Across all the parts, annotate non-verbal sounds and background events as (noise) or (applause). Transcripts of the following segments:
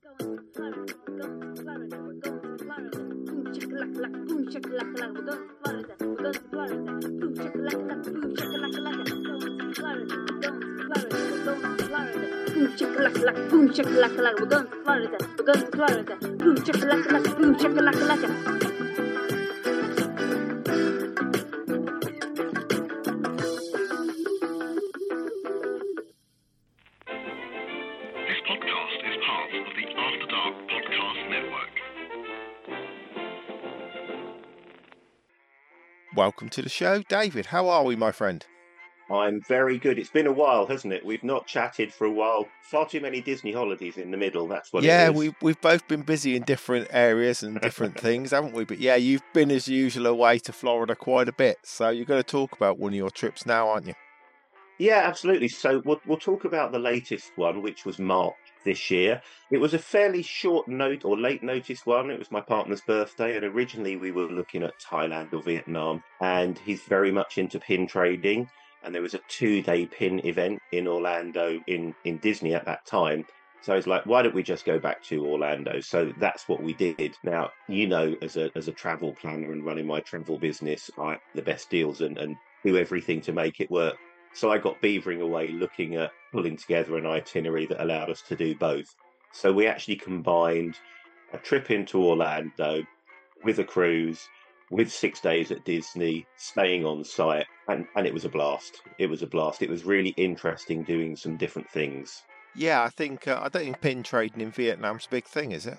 Going to Florida, we're going to Florida, we're going to Florida. Boom shakalaka, boom shakalaka, we're going to Florida, we're going to Florida. Boom shakalaka, boom shakalaka, going to Florida, going to Florida, we're going to Florida. Boom shakalaka, boom shakalaka, we're going to Florida, we're going to Florida. Boom shakalaka, boom shakalaka. Welcome to the show, David. How are we, my friend? I'm very good. It's been a while, hasn't it? We've not chatted for a while. Far too many Disney holidays in the middle. That's what yeah, it is. we we've both been busy in different areas and different (laughs) things, haven't we? But yeah, you've been as usual away to Florida quite a bit. So you're going to talk about one of your trips now, aren't you? Yeah, absolutely. So we'll, we'll talk about the latest one, which was March this year. It was a fairly short note or late notice one. It was my partner's birthday, and originally we were looking at Thailand or Vietnam. And he's very much into pin trading. And there was a two day pin event in Orlando in, in Disney at that time. So I was like, why don't we just go back to Orlando? So that's what we did. Now, you know, as a as a travel planner and running my travel business, I the best deals and, and do everything to make it work. So I got beavering away looking at pulling together an itinerary that allowed us to do both. So we actually combined a trip into Orlando with a cruise, with six days at Disney, staying on site, and, and it was a blast. It was a blast. It was really interesting doing some different things. Yeah, I think uh, I don't think pin trading in Vietnam's a big thing, is it?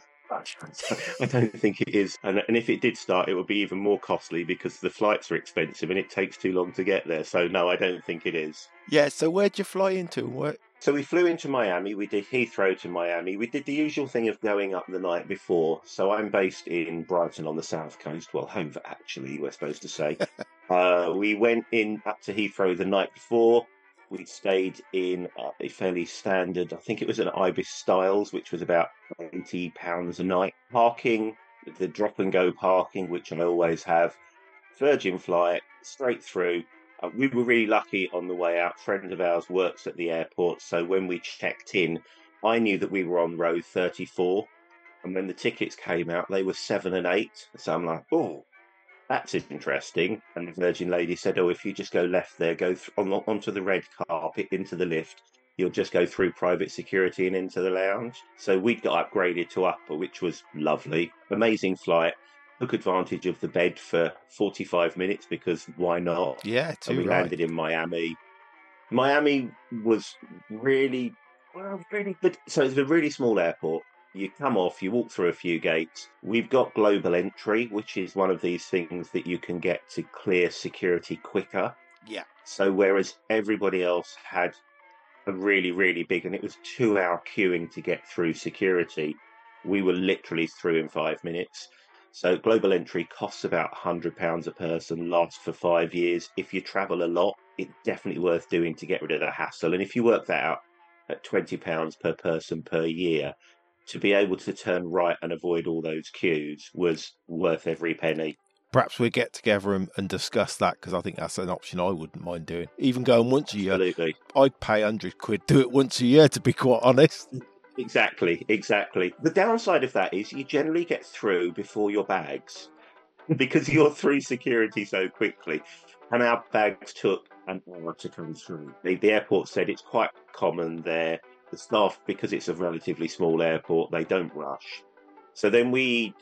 I don't think it is. And, and if it did start, it would be even more costly because the flights are expensive and it takes too long to get there. So, no, I don't think it is. Yeah. So where'd you fly into? Where... So we flew into Miami. We did Heathrow to Miami. We did the usual thing of going up the night before. So I'm based in Brighton on the south coast. Well, home actually, we're supposed to say. (laughs) uh, we went in up to Heathrow the night before. We stayed in uh, a fairly standard, I think it was an Ibis Styles, which was about eighty pounds a night. Parking, the drop and go parking, which I always have. Virgin flight straight through. Uh, we were really lucky on the way out. Friend of ours works at the airport, so when we checked in, I knew that we were on row 34. And when the tickets came out, they were seven and eight. So I'm like, oh, that's interesting. And the Virgin lady said, oh, if you just go left there, go th- on, onto the red carpet into the lift, you'll just go through private security and into the lounge. So we got upgraded to upper, which was lovely. Amazing flight. Took advantage of the bed for 45 minutes because why not? Yeah, and we right. landed in Miami. Miami was really, well, really good. So it's a really small airport. You come off, you walk through a few gates. We've got global entry, which is one of these things that you can get to clear security quicker. Yeah. So whereas everybody else had a really, really big, and it was two hour queuing to get through security, we were literally through in five minutes. So global entry costs about £100 a person, lasts for five years. If you travel a lot, it's definitely worth doing to get rid of the hassle. And if you work that out at £20 per person per year, to be able to turn right and avoid all those queues was worth every penny. Perhaps we get together and, and discuss that because I think that's an option I wouldn't mind doing. Even going once a year, Absolutely. I'd pay hundred quid do it once a year to be quite honest. (laughs) Exactly, exactly. The downside of that is you generally get through before your bags (laughs) because you're through security so quickly. And our bags took an hour to come through. The, the airport said it's quite common there. The staff, because it's a relatively small airport, they don't rush. So then we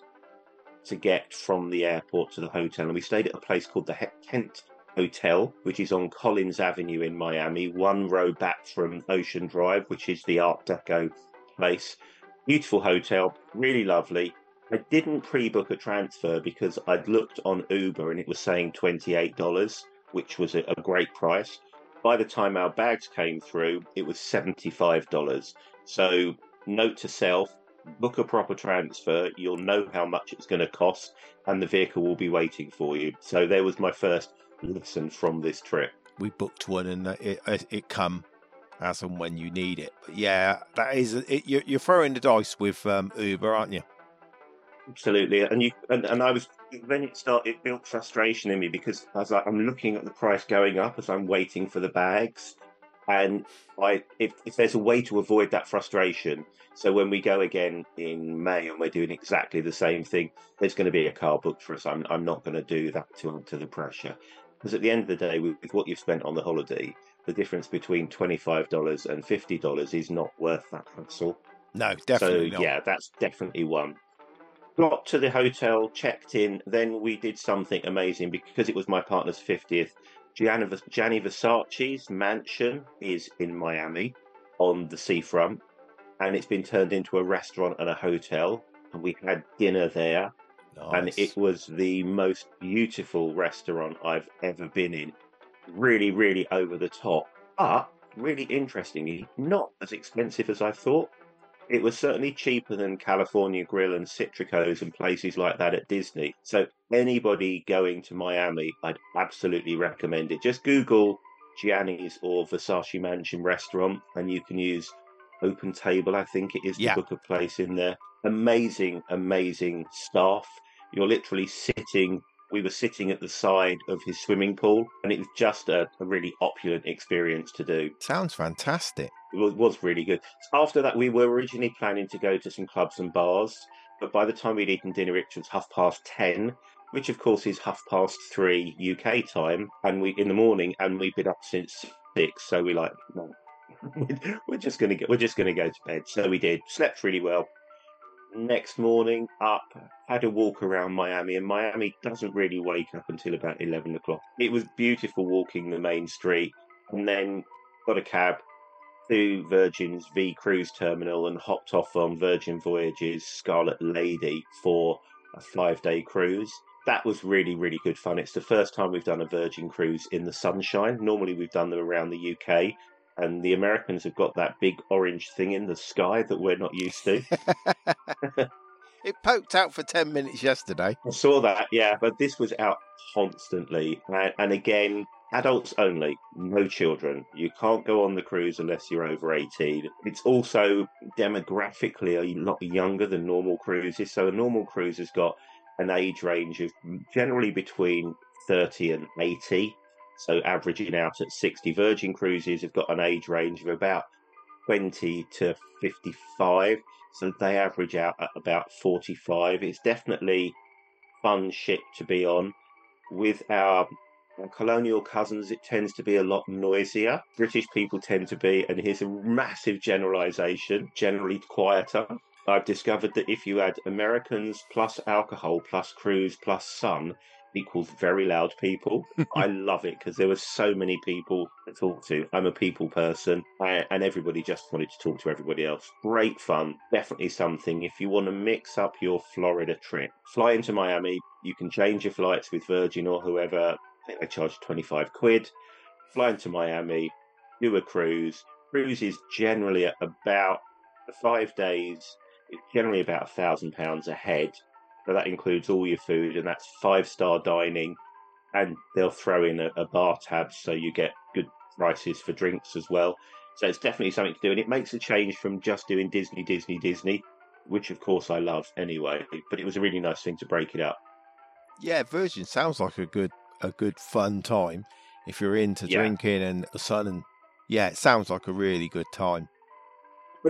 to get from the airport to the hotel, and we stayed at a place called the He- Kent Hotel, which is on Collins Avenue in Miami, one row back from Ocean Drive, which is the Art Deco place. Beautiful hotel, really lovely. I didn't pre-book a transfer because I'd looked on Uber and it was saying twenty-eight dollars, which was a, a great price. By the time our bags came through, it was seventy-five dollars. So, note to self: book a proper transfer. You'll know how much it's going to cost, and the vehicle will be waiting for you. So, there was my first lesson from this trip. We booked one and it it, it come as and when you need it. But yeah, that is it, you're, you're throwing the dice with um, Uber, aren't you? Absolutely, and you and, and I was then it started it built frustration in me because I was like I'm looking at the price going up as I'm waiting for the bags, And I, if, if there's a way to avoid that frustration, so when we go again in May and we're doing exactly the same thing, there's going to be a car booked for us. I'm, I'm not going to do that to, to the pressure. Because at the end of the day, with, with what you've spent on the holiday, the difference between $25 and $50 is not worth that hassle. No, definitely so not. yeah, that's definitely one. Got to the hotel, checked in, then we did something amazing because it was my partner's fiftieth. Gianni, Gianni Versace's mansion is in Miami on the seafront, and it's been turned into a restaurant and a hotel. And we had dinner there, and it was the most beautiful restaurant I've ever been in. Really, really over the top, but really interestingly, not as expensive as I thought. It was certainly cheaper than California Grill and Citrico's and places like that at Disney. So anybody going to Miami, I'd absolutely recommend it. Just Google Gianni's or Versace Mansion restaurant, and you can use Open Table. I think it is to Yeah. book a place in there. Amazing, amazing staff. You're literally sitting. We were sitting at the side of his swimming pool, and it was just a, a really opulent experience to do. Sounds fantastic. It was, was really good. After that, we were originally planning to go to some clubs and bars, but by the time we'd eaten dinner, it was half past ten, which of course is half past three UK time, and we in the morning, and we've been up since six. So we like, no, (laughs) we're just gonna get, we're just gonna go to bed. So we did. Slept really well. Next morning, up, had a walk around Miami, and Miami doesn't really wake up until about eleven o'clock. It was beautiful walking the main street, and then got a cab to Virgin's V Cruise Terminal and hopped off on Virgin Voyages Scarlet Lady for a five day cruise. That was really, really good fun. It's the first time we've done a Virgin cruise in the sunshine. Normally, we've done them around the UK, and the Americans have got that big orange thing in the sky that we're not used to. (laughs) It poked out for 10 minutes yesterday. I saw that, yeah, but this was out constantly. And, and again, adults only, no children. You can't go on the cruise unless you're over 18. It's also demographically a lot younger than normal cruises. So a normal cruise has got an age range of generally between 30 and 80. So averaging out at 60. Virgin Cruises have got an age range of about 20 to 55. So they average out at about 45. It's definitely fun ship to be on. With our, colonial cousins, it tends to be a lot noisier. British people tend to be, and here's a massive generalization, generally quieter. I've discovered that if you add Americans plus alcohol plus cruise plus sun equals very loud people. I (laughs) love it because there were so many people to talk to. I'm a people person, I- and everybody just wanted to talk to everybody else. Great fun. Definitely something if you want to mix up your Florida trip. Fly into Miami. You can change your flights with Virgin or whoever. I think they charge 25 quid. Fly into Miami, do a cruise. Cruise is generally at about five days. It's generally about a thousand pounds a head. So that includes all your food, and that's five star dining. And they'll throw in a, a bar tab so you get good prices for drinks as well. So it's definitely something to do, and it makes a change from just doing Disney, Disney, Disney, which of course I love anyway. But it was a really nice thing to break it up. Yeah, Virgin sounds like a good a good fun time if you're into Yeah. drinking and the sun and yeah, it sounds like a really good time.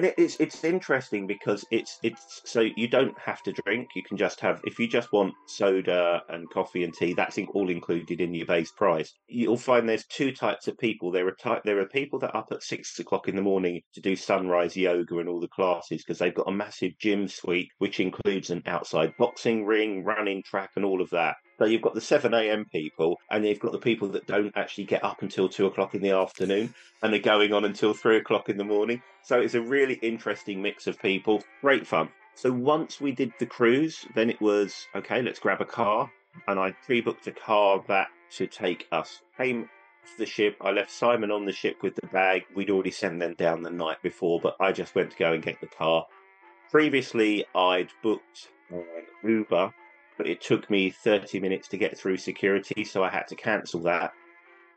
It, it's it's interesting because it's it's so you don't have to drink. You can just have if you just want soda and coffee and tea. That's all included in your base price. You'll find there's two types of people. There are type there are people that are up at six o'clock in the morning to do sunrise yoga and all the classes because they've got a massive gym suite which includes an outside boxing ring, running track, and all of that. So you've got the 7 a.m. people, and you've got the people that don't actually get up until 2 o'clock in the afternoon, and they're going on until 3 o'clock in the morning. So it's a really interesting mix of people. Great fun. So once we did the cruise, then it was okay, let's grab a car. And I pre booked a car that to take us. Came the ship. I left Simon on the ship with the bag. We'd already sent them down the night before, but I just went to go and get the car. Previously, I'd booked an Uber, but it took me 30 minutes to get through security, so I had to cancel that.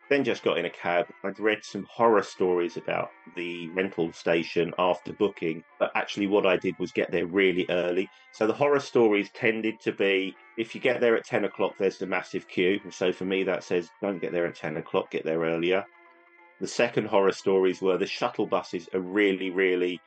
Then just got in a cab. I'd read some horror stories about the rental station after booking, but actually, what I did was get there really early. So the horror stories tended to be if you get there at 10 o'clock, there's the massive queue. And so for me, that says don't get there at 10 o'clock, get there earlier. The second horror stories were the shuttle buses are really, really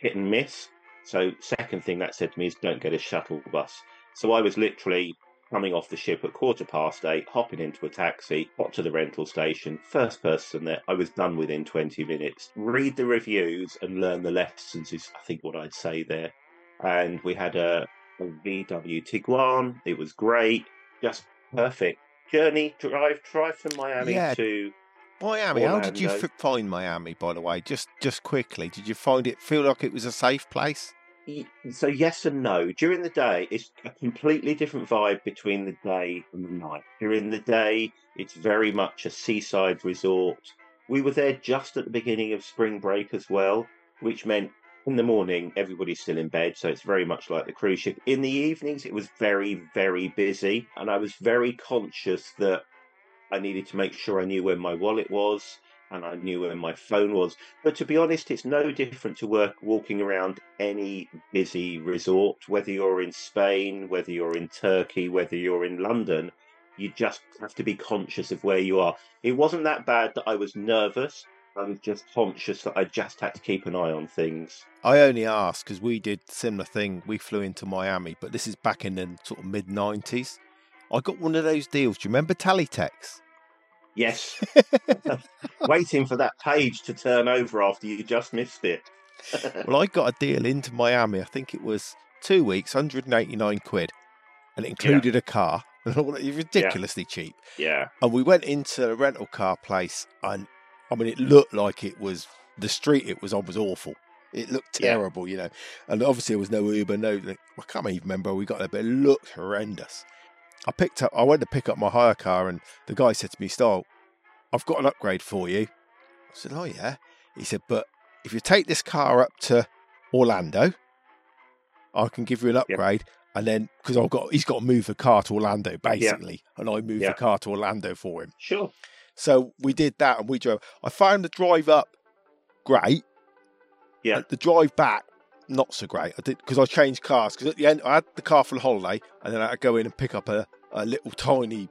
hit and miss. So, second thing that said to me is don't get a shuttle bus. So, I was literally coming off the ship at quarter past eight, hopping into a taxi, got to the rental station, first person there. I was done within 20 minutes. Read the reviews and learn the lessons is, I think, what I'd say there. And we had a, a VW Tiguan. It was great, just perfect. Journey, drive, drive from Miami Yeah. to Miami. How did you f- find Miami, by the way? Just just quickly, did you find it feel like it was a safe place? So yes and no. During the day, it's a completely different vibe between the day and the night. During the day, it's very much a seaside resort. We were there just at the beginning of spring break as well, which meant in the morning everybody's still in bed, so it's very much like the cruise ship. In the evenings, it was very, very busy, and I was very conscious that I needed to make sure I knew where my wallet was and I knew where my phone was. But to be honest, it's no different to work walking around any busy resort, whether you're in Spain, whether you're in Turkey, whether you're in London. You just have to be conscious of where you are. It wasn't that bad that I was nervous. I was just conscious that I just had to keep an eye on things. I only ask because we did similar thing. We flew into Miami, but this is back in the sort of mid nineties. I got one of those deals. Do you remember Teletext? Yes, (laughs) (laughs) waiting for that page to turn over after you just missed it. (laughs) Well, I got a deal into Miami. I think it was two weeks, 189 quid, and it included a car. Ridiculously cheap. yeah, And we went into the rental car place, and I mean, it looked like it was the street it was on was awful. It looked Yeah. terrible, you know. And obviously, there was no Uber, no. I can't even remember we got there, but it looked horrendous. I picked up. I went to pick up my hire car, and the guy said to me, "Style, I've got an upgrade for you." I said, "Oh yeah." He said, "But if you take this car up to Orlando, I can give you an upgrade." And then, because I've got, he's got to move the car to Orlando basically, and I moved Yeah. the car to Orlando for him. sure. So we did that, and we drove. I found the drive up great. Yeah. The drive back not so great. I did because I changed cars. Because at the end, I had the car for the holiday, and then I had to go in and pick up a, a little tiny,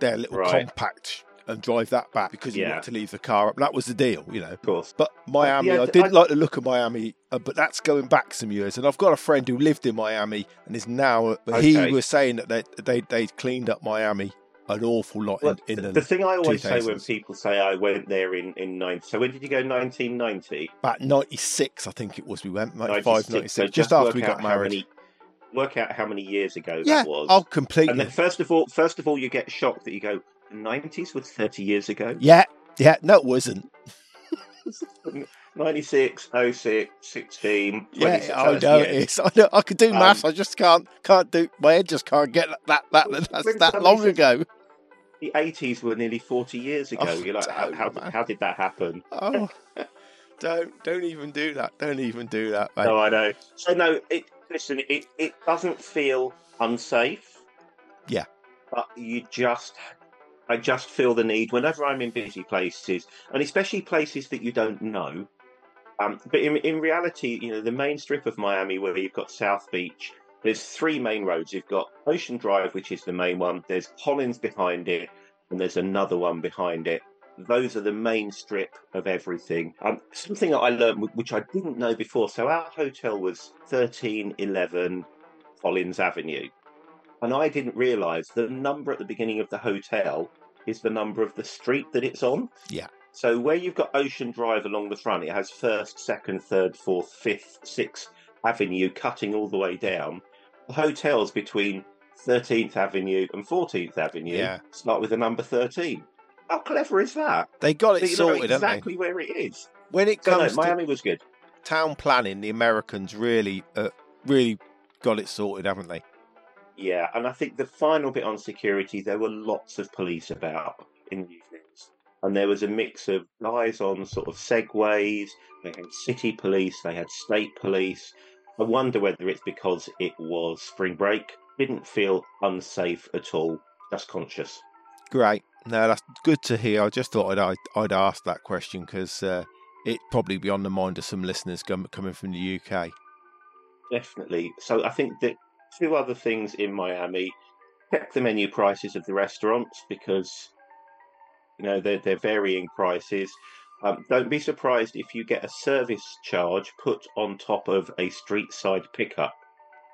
their little Right. compact, and drive that back because you Yeah. wanted to leave the car up. That was the deal, you know. Of course. But Miami, yeah, I d- didn't I- like the look of Miami, uh, but that's going back some years. And I've got a friend who lived in Miami and is now. But he was saying that they they they cleaned up Miami an awful lot Well, in, in the, the, thing I always say when people say I went there in in nine. So when did you go? Nineteen ninety. about 96 i think it was we went 95 96. 96 So just after work we got how married many- work out how many years ago yeah that was. oh completely and then first of all, first of all, you get shocked that you go. The nineties was thirty years ago. yeah yeah no it wasn't (laughs) 96, 06, 16, yeah 26, i know it is (laughs) i know i could do Um, maths i just can't can't do my head just can't get that that When- that's that long ago The eighties were nearly forty years ago. Oh, You're like, how, how, how did that happen? oh don't don't even do that don't even do that mate. No, I know. So no, it listen, it it doesn't feel unsafe. Yeah. But you just I just feel the need whenever I'm in busy places and especially places that you don't know. Um, but in in reality, you know, the main strip of Miami where you've got South Beach, there's three main roads. You've got Ocean Drive, which is the main one, there's Collins behind it, and there's another one behind it those are the main strip of everything. Um, something that I learned, which I didn't know before. So our hotel was thirteen eleven Collins Avenue, and I didn't realise the number at the beginning of the hotel is the number of the street that it's on. Yeah. So where you've got Ocean Drive along the front, it has first, second, third, fourth, fifth, sixth Avenue cutting all the way down. Hotels between 13th Avenue and 14th Avenue Yeah. start with the number 13. How clever is that? they got it sorted haven't exactly where it is. when it So no, comes to Miami was good. town planning the americans really uh, really got it sorted haven't they Yeah, and I think the final bit on security, there were lots of police about in the evenings. And there was a mix of guys on sort of segways, they had city police, they had state police. I wonder whether it's because it was spring break. Didn't feel unsafe at all, just conscious. Great. No, that's good to hear. I just thought I'd I'd, I'd ask that question because uh, it'd probably be on the mind of some listeners coming from the UK. Definitely. So I think that two other things in Miami check the menu prices of the restaurants because You know, they're, they're varying prices. Um, don't be surprised if you get a service charge put on top of a street side pickup.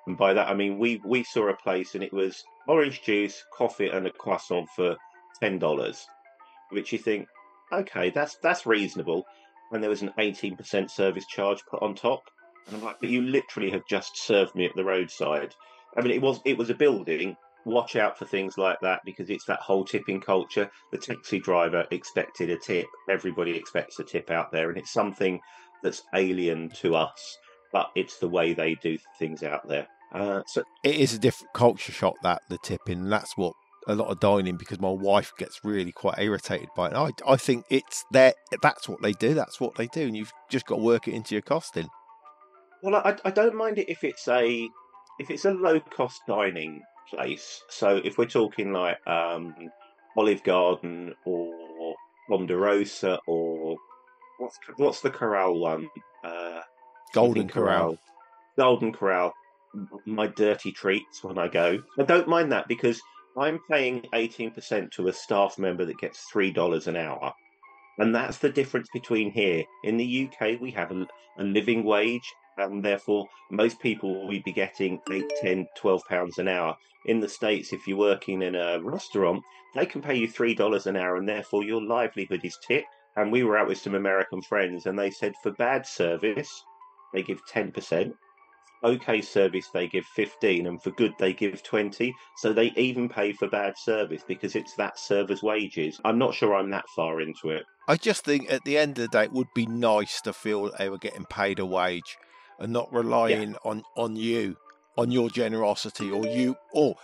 And by that, I mean, we, we saw a place and it was orange juice, coffee, and a croissant for $10, which you think, okay, that's, that's reasonable. And there was an 18% service charge put on top. And I'm like, but you literally have just served me at the roadside. I mean, it was it was a building. Watch out for things like that because it's that whole tipping culture. The taxi driver expected a tip. Everybody expects a tip out there, and it's something that's alien to us. But it's the way they do things out there. Uh, so It is a different culture shock that the tipping. That's what a lot of dining because my wife gets really quite irritated by it. I I think it's there. That's what they do. That's what they do, and you've just got to work it into your costing. Well, I, I don't mind it if it's a if it's a low cost dining place. So if we're talking like um, Olive Garden or Ponderosa or what's what's the Corral one? Uh, Golden something Corral. Golden Corral. My dirty treats when I go. I don't mind that because I'm paying eighteen percent to a staff member that gets three dollars an hour. And that's the difference between here. In the UK, we have a, a living wage, and therefore most people will be getting 8, 10, 12 pounds an hour. In the States, if you're working in a restaurant, they can pay you $3 an hour, and therefore your livelihood is tipped. And we were out with some American friends, and they said for bad service, they give 10%. Okay service, they give 15, and for good, they give 20. So they even pay for bad service because it's that server's wages. I'm not sure I'm that far into it. I just think at the end of the day, it would be nice to feel they were getting paid a wage and not relying on on you, on your generosity, or you, or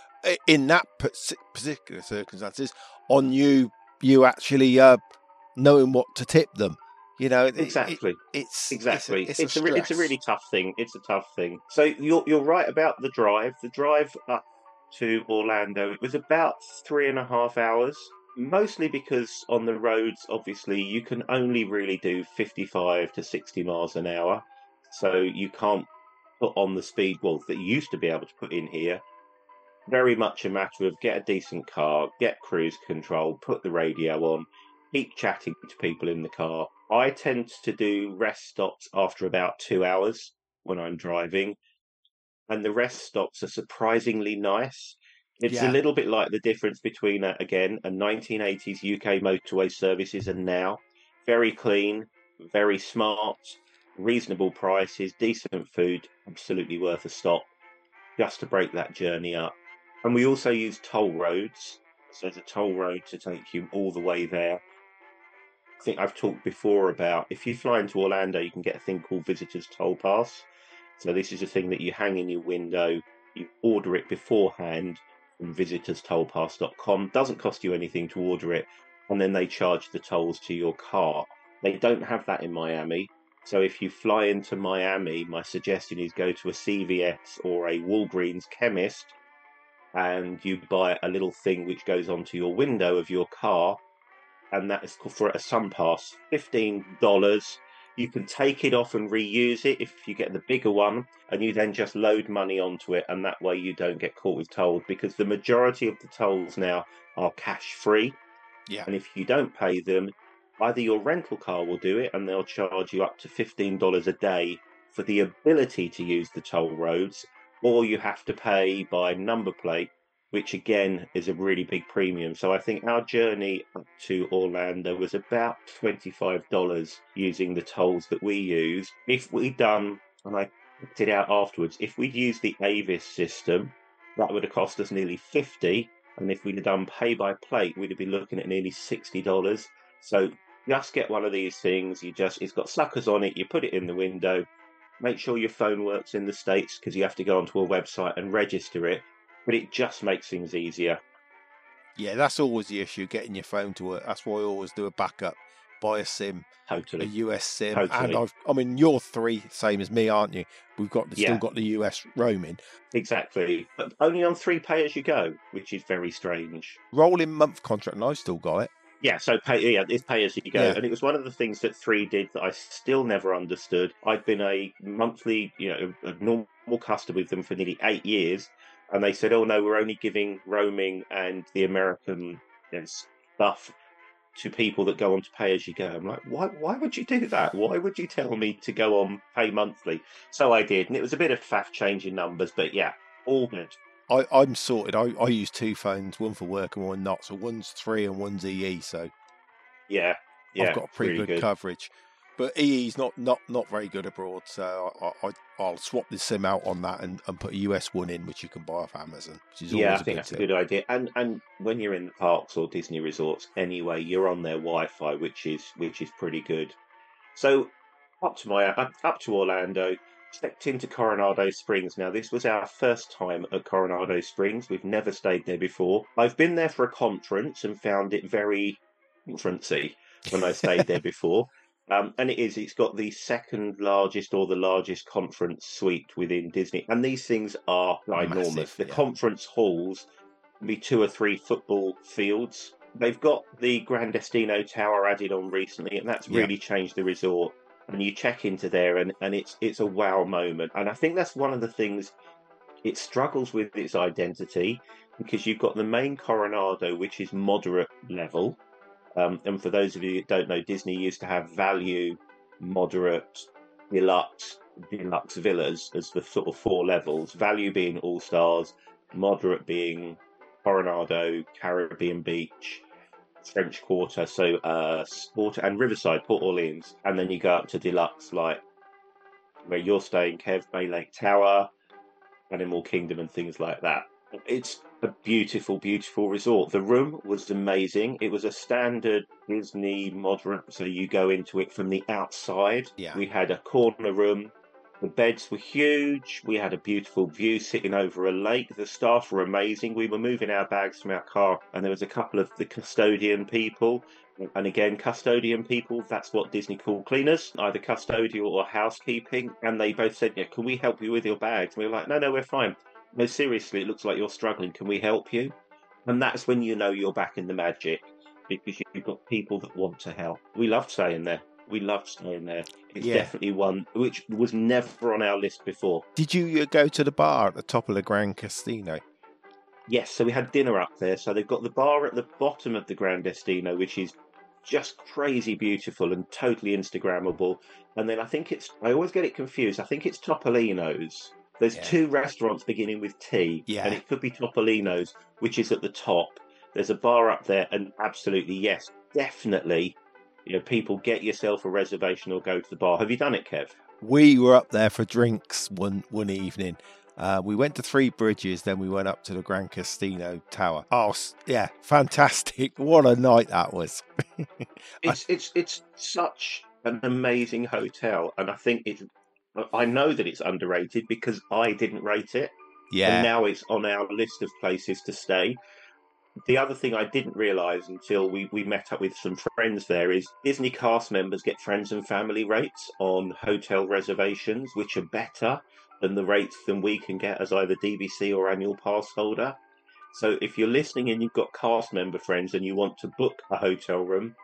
in that particular circumstances, on you, you actually uh, knowing what to tip them. You know, it- it- Exactly. it's Exactly. It's, It's, a, a, it's a really tough thing. It's a tough thing. So you're you're right about the drive. The drive up to Orlando it was about three and a half hours. Mostly because on the roads, obviously, you can only really do 55 to 60 miles an hour. So you can't put on the speed well that you used to be able to put in here. Very much a matter of get a decent car, get cruise control, put the radio on, keep chatting to people in the car. I tend to do rest stops after about two hours when I'm driving, and the rest stops are surprisingly nice. It's Yeah. a little bit like the difference between, uh, again, a 1980s UK motorway services and now. Very clean, very smart, reasonable prices, decent food, absolutely worth a stop just to break that journey up. And we also use toll roads. So there's a toll road to take you all the way there. I think I've talked before about if you fly into Orlando, you can get a thing called Visitor's Toll Pass. So this is a thing that you hang in your window, you order it beforehand from visitorstollpass.com. Doesn't cost you anything to order it, and then they charge the tolls to your car. They don't have that in Miami. So if you fly into Miami, my suggestion is go to a CVS or a Walgreens chemist and you buy a little thing which goes onto your window of your car, and that is for a sun pass, fifteen dollars. You can take it off and reuse it if you get the bigger one, and you then just load money onto it, and that way you don't get caught with tolls because the majority of the tolls now are cash free, Yeah. and if you don't pay them, either your rental car will do it, and they'll charge you up to fifteen dollars a day for the ability to use the toll roads, or you have to pay by number plate, which again is a really big premium. So I think our journey up to Orlando was about $25 using the tolls that we use. If we'd done, and I picked it out afterwards, if we'd used the Avis system, that would have cost us nearly 50 and if we'd have done pay by plate, we'd have been looking at nearly $60. So just get one of these things. You just, it's got suckers on it. You put it in the window, make sure your phone works in the States because you have to go onto a website and register it. But it just makes things easier. Yeah, that's always the issue, getting your phone to work. That's why I always do a backup, buy a SIM, totally. a US SIM. And I've, I mean, you're three, same as me, aren't you? We've got still got the US roaming. Exactly. But only on three pay as you go, which is very strange. Rolling month contract, and I've still got it. Yeah, so pay yeah, it's pay as you go. Yeah. And it was one of the things that three did that I still never understood. I'd been a monthly, you know, a normal customer with them for nearly eight years, and they said, "Oh no, we're only giving roaming and the American you know, stuff to people that go on to pay as you go. I'm like, why? Why would you do that? Why would you tell me to go on pay monthly? So I did, and it was a bit of faff changing numbers, but yeah, all good. I, I'm sorted. I, I use two phones, one for work and one not. So one's three and one's EE. So Yeah, yeah, I've got pretty really good, coverage. But EE's not, not, not very good abroad. So I, I, I'll swap the SIM out on that and, and put a US one in, which you can buy off Amazon. Which is Yeah, always I think a that's a good good idea. And and when you're in the parks or Disney resorts, anyway, you're on their Wi-Fi, which is which is pretty good. So up to my up, up to Orlando, stepped into Coronado Springs. Now this was our first time at Coronado Springs. We've never stayed there before. I've been there for a conference and found it very conferencey when I stayed there (laughs) before. Um, and it is, it's got the second largest or the largest conference suite within Disney. And these things are ginormous. Massive, the yeah. conference halls be two or three football fields. They've got the Gran Destino Tower added on recently, and that's Yeah. really changed the resort. And you check into there, and, and it's it's a wow moment. And I think that's one of the things it struggles with its identity because you've got the main Coronado, which is moderate level. Um, and for those of you that don't know, Disney used to have value, moderate, deluxe, deluxe villas as the sort of four levels. Value being all stars, moderate being Coronado, Caribbean Beach, French Quarter, so uh, Sport and Riverside, Port Orleans, and then you go up to deluxe, like where you're staying, Kev, Bay Lake Tower, Animal Kingdom, and things like that. It's a beautiful, beautiful resort. The room was amazing. It was a standard Disney moderate, so you go into it from the outside. Yeah. We had a corner room. The beds were huge. We had a beautiful view sitting over a lake. The staff were amazing. We were moving our bags from our car, and there was a couple of the custodian people. And again, custodian people, that's what Disney call cleaners, either custodial or housekeeping. And they both said, Yeah, can we help you with your bags? And we were like, No, no, we're fine. No, seriously, it looks like you're struggling. Can we help you? And that's when you know you're back in the magic because you've got people that want to help. We loved staying there. We love staying there. It's Yeah. definitely one which was never on our list before. Did you uh, go to the bar at the top of the Gran Destino? Yes, so we had dinner up there. So they've got the bar at the bottom of the Grand Gran Destino, which is just crazy beautiful and totally Instagrammable. And then I think it's, I always get it confused. I think it's Topolino's. There's Yeah. two restaurants beginning with T, Yeah. and it could be Topolino's, which is at the top. There's a bar up there, and absolutely, yes, definitely. You know, people get yourself a reservation or go to the bar. Have you done it, Kev? We were up there for drinks one one evening. Uh, we went to Three Bridges, then we went up to the Gran Destino Tower. Oh, yeah, fantastic! (laughs) What a night that was. (laughs) It's it's it's such an amazing hotel, and I think it's. I know that it's underrated because I didn't rate it, Yeah. and Yeah, now it's on our list of places to stay. The other thing I didn't realise until we, we met up with some friends there is Disney cast members get friends and family rates on hotel reservations, which are better than the rates than we can get as either DVC or annual pass holder. So if you're listening and you've got cast member friends and you want to book a hotel room,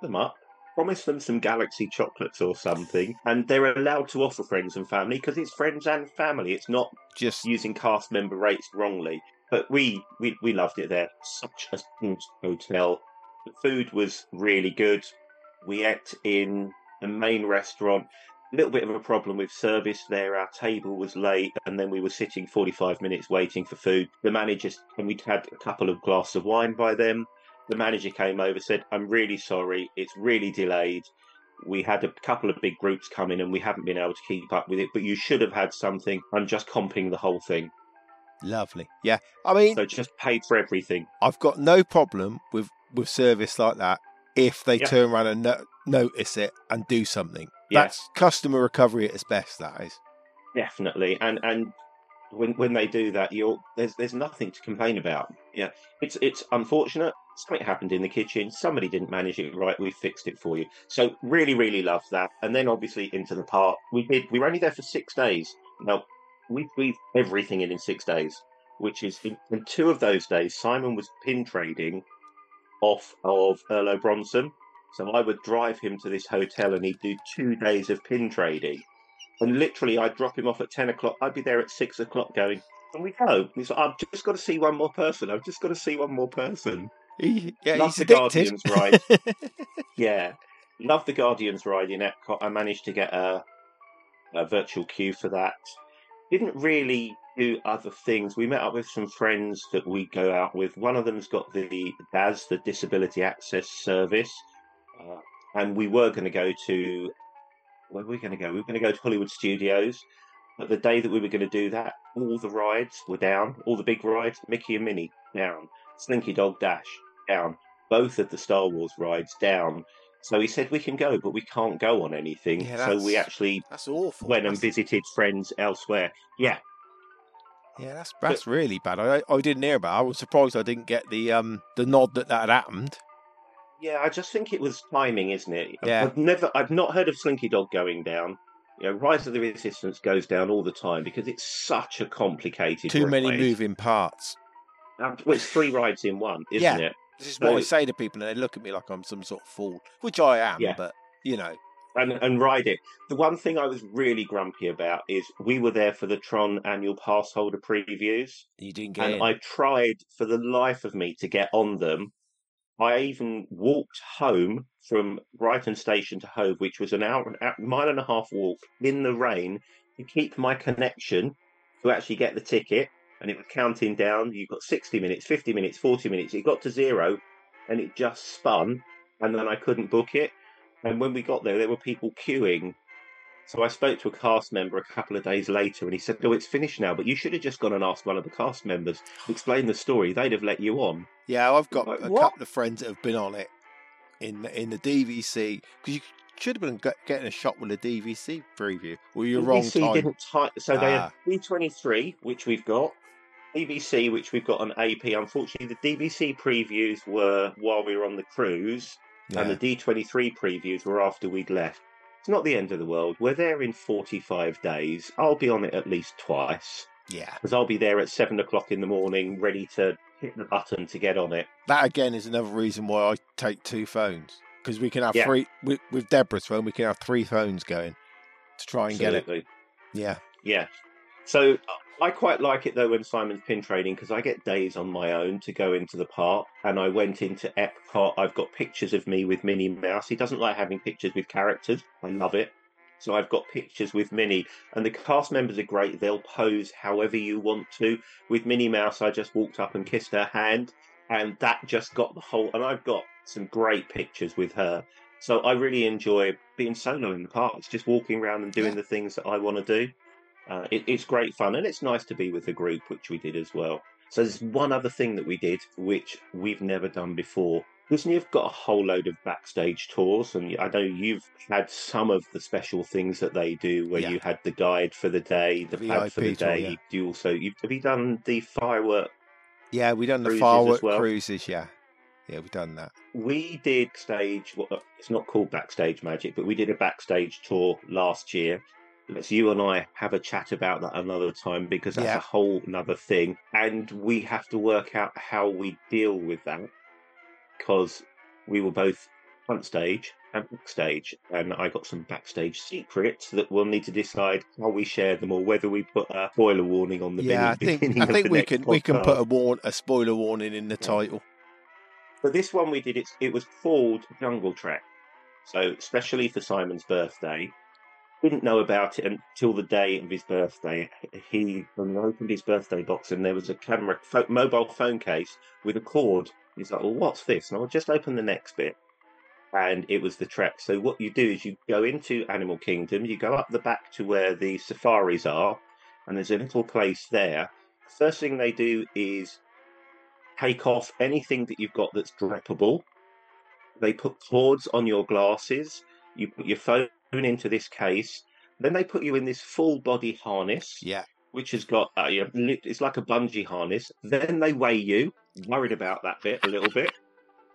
them up. Promise them some Galaxy chocolates or something, and they're allowed to offer friends and family because it's friends and family. It's not just using cast member rates wrongly. But we, we, we loved it there. Such a hotel. The food was really good. We ate in the main restaurant. A little bit of a problem with service there. Our table was late, and then we were sitting 45 minutes waiting for food. The manager, and we'd had a couple of glasses of wine by then. The manager came over, said, I'm really sorry. It's really delayed. We had a couple of big groups come in, and we haven't been able to keep up with it, but you should have had something. I'm just comping the whole thing. Lovely. Yeah, I mean, So just paid for everything. I've got no problem with with service like that if they Yeah. turn around and no- notice it and do something. Yeah. That's customer recovery at its best. That is. Definitely, and and when when they do that, you're there's there's nothing to complain about. Yeah, it's it's unfortunate. Something happened in the kitchen. Somebody didn't manage it right. We fixed it for you. So really, really love that. And then obviously into the park. We did. We were only there for six days. Now we breathed everything in in six days, which is in, in two of those days. Simon was pin trading off of Irlo Bronson. So I would drive him to this hotel, and he'd do two days of pin trading. And literally, I'd drop him off at 10 o'clock. I'd be there at 6 o'clock going, and we go. And he's like, I've just got to see one more person. I've just got to see one more person. He, yeah, Love he's the addicted. Guardians ride. (laughs) Yeah, love the Guardians ride in Epcot. I managed to get a, a virtual queue for that. Didn't really do other things. We met up with some friends that we go out with. One of them's got the DAS, the Disability Access Service, uh, and we were going to go to where were we going to go? We were going to go to Hollywood Studios. But the day that we were going to do that, all the rides were down. All the big rides, Mickey and Minnie, down. Slinky Dog Dash, down. Both of the Star Wars rides, down. So he said, We can go, but we can't go on anything. Yeah, so we actually That's awful. went and visited friends elsewhere. Yeah, Yeah, that's that's really bad. I I didn't hear about. it. I was surprised I didn't get the um the nod that that had happened. yeah, I just think it was timing, isn't it? Yeah. I've never, I've not heard of Slinky Dog going down. You know, Rise of the Resistance goes down all the time because it's such a complicated. Too many moving parts. Well, it's three rides in one, isn't Yeah. it? This is what I say to people, and they look at me like I'm some sort of fool, which I am. Yeah. But you know, and and ride it. The one thing I was really grumpy about is we were there for the Tron annual pass holder previews, you didn't get and in. I tried for the life of me to get on them. I even walked home from Brighton Station to Hove, which was an hour, a mile and a half walk in the rain to keep my connection to actually get the ticket. And it was counting down. You've got 60 minutes, 50 minutes, 40 minutes. It got to zero and it just spun. And then I couldn't book it. And when we got there, there were people queuing. So I spoke to a cast member a couple of days later and he said, No, it's finished now, but you should have just gone and asked one of the cast members explain the story. They'd have let you on. Yeah, I've got Like, a what? couple of friends that have been on it in in the DVC because you should have been getting a shot with a DVC preview. Well, you're wrong DVC time. didn't type. So they Ah. had D23, which we've got, DVC, which we've got on AP. Unfortunately, the DVC previews were while we were on the cruise, and the D23 previews were after we'd left. It's not the end of the world. We're there in 45 days. I'll be on it at least twice yeah, because I'll be there at seven o'clock in the morning, ready to hit the button to get on it. that again is another reason why I take two phones because we can have Yeah. three with, with Deborah's phone. We can have three phones going to try and get it. Yeah, Yeah. So uh, I quite like it though when Simon's pin trading because I get days on my own to go into the park. And I went into Epcot. I've got pictures of me with Minnie Mouse. He doesn't like having pictures with characters. I love it. So I've got pictures with Minnie, and the cast members are great. They'll pose however you want to. With Minnie Mouse, I just walked up and kissed her hand, and that just got the whole. And I've got some great pictures with her. So I really enjoy being solo in the parks, just walking around and doing Yeah. the things that I want to do. Uh, it, it's great fun, and it's nice to be with the group, which we did as well. So there's one other thing that we did, which we've never done before. Disney have got a whole load of backstage tours, and I know you've had some of the special things that they do, where Yeah. you had the guide for the day, the pad for the VIP tour, day. yeah. You also you, have you done the firework? yeah, we've done the firework well. cruises. Yeah, yeah, we've done that. We did stage. Well, it's not called backstage magic, but we did a backstage tour last year. Let's you and I have a chat about that another time because that's Yeah. a whole another thing, and we have to work out how we deal with that because we were both front stage and backstage, and I got some backstage secrets that we'll need to decide how we share them or whether we put a spoiler warning on the yeah, I think beginning I think we can we can put a warn a spoiler warning in the title. But this one we did, it's, it was called Jungle Trek. So, especially for Simon's birthday. Didn't know about it until the day of his birthday. He when he opened his birthday box and there was a camera, pho- mobile phone case with a cord. He's like, well, what's this? And I'll just open the next bit. And it was the trek. So, what you do is you go into Animal Kingdom, you go up the back to where the safaris are, and there's a little place there. First thing they do is take off anything that you've got that's droppable. They put cords on your glasses. You put your phone into this case. Then they put you in this full body harness, Yeah, which has got uh, yeah, lit- it's like a bungee harness. Then they weigh you. Worried about that bit a little bit,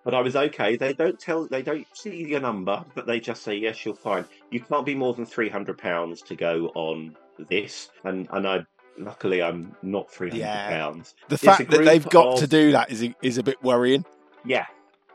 but I was okay. They don't tell, they don't see your number, but they just say yes, you're fine. You can't be more than three hundred pounds to go on this, and and I. Luckily, I'm not three hundred Yeah. pounds. the It's fact that they've got of- to do that is is a bit worrying. Yeah.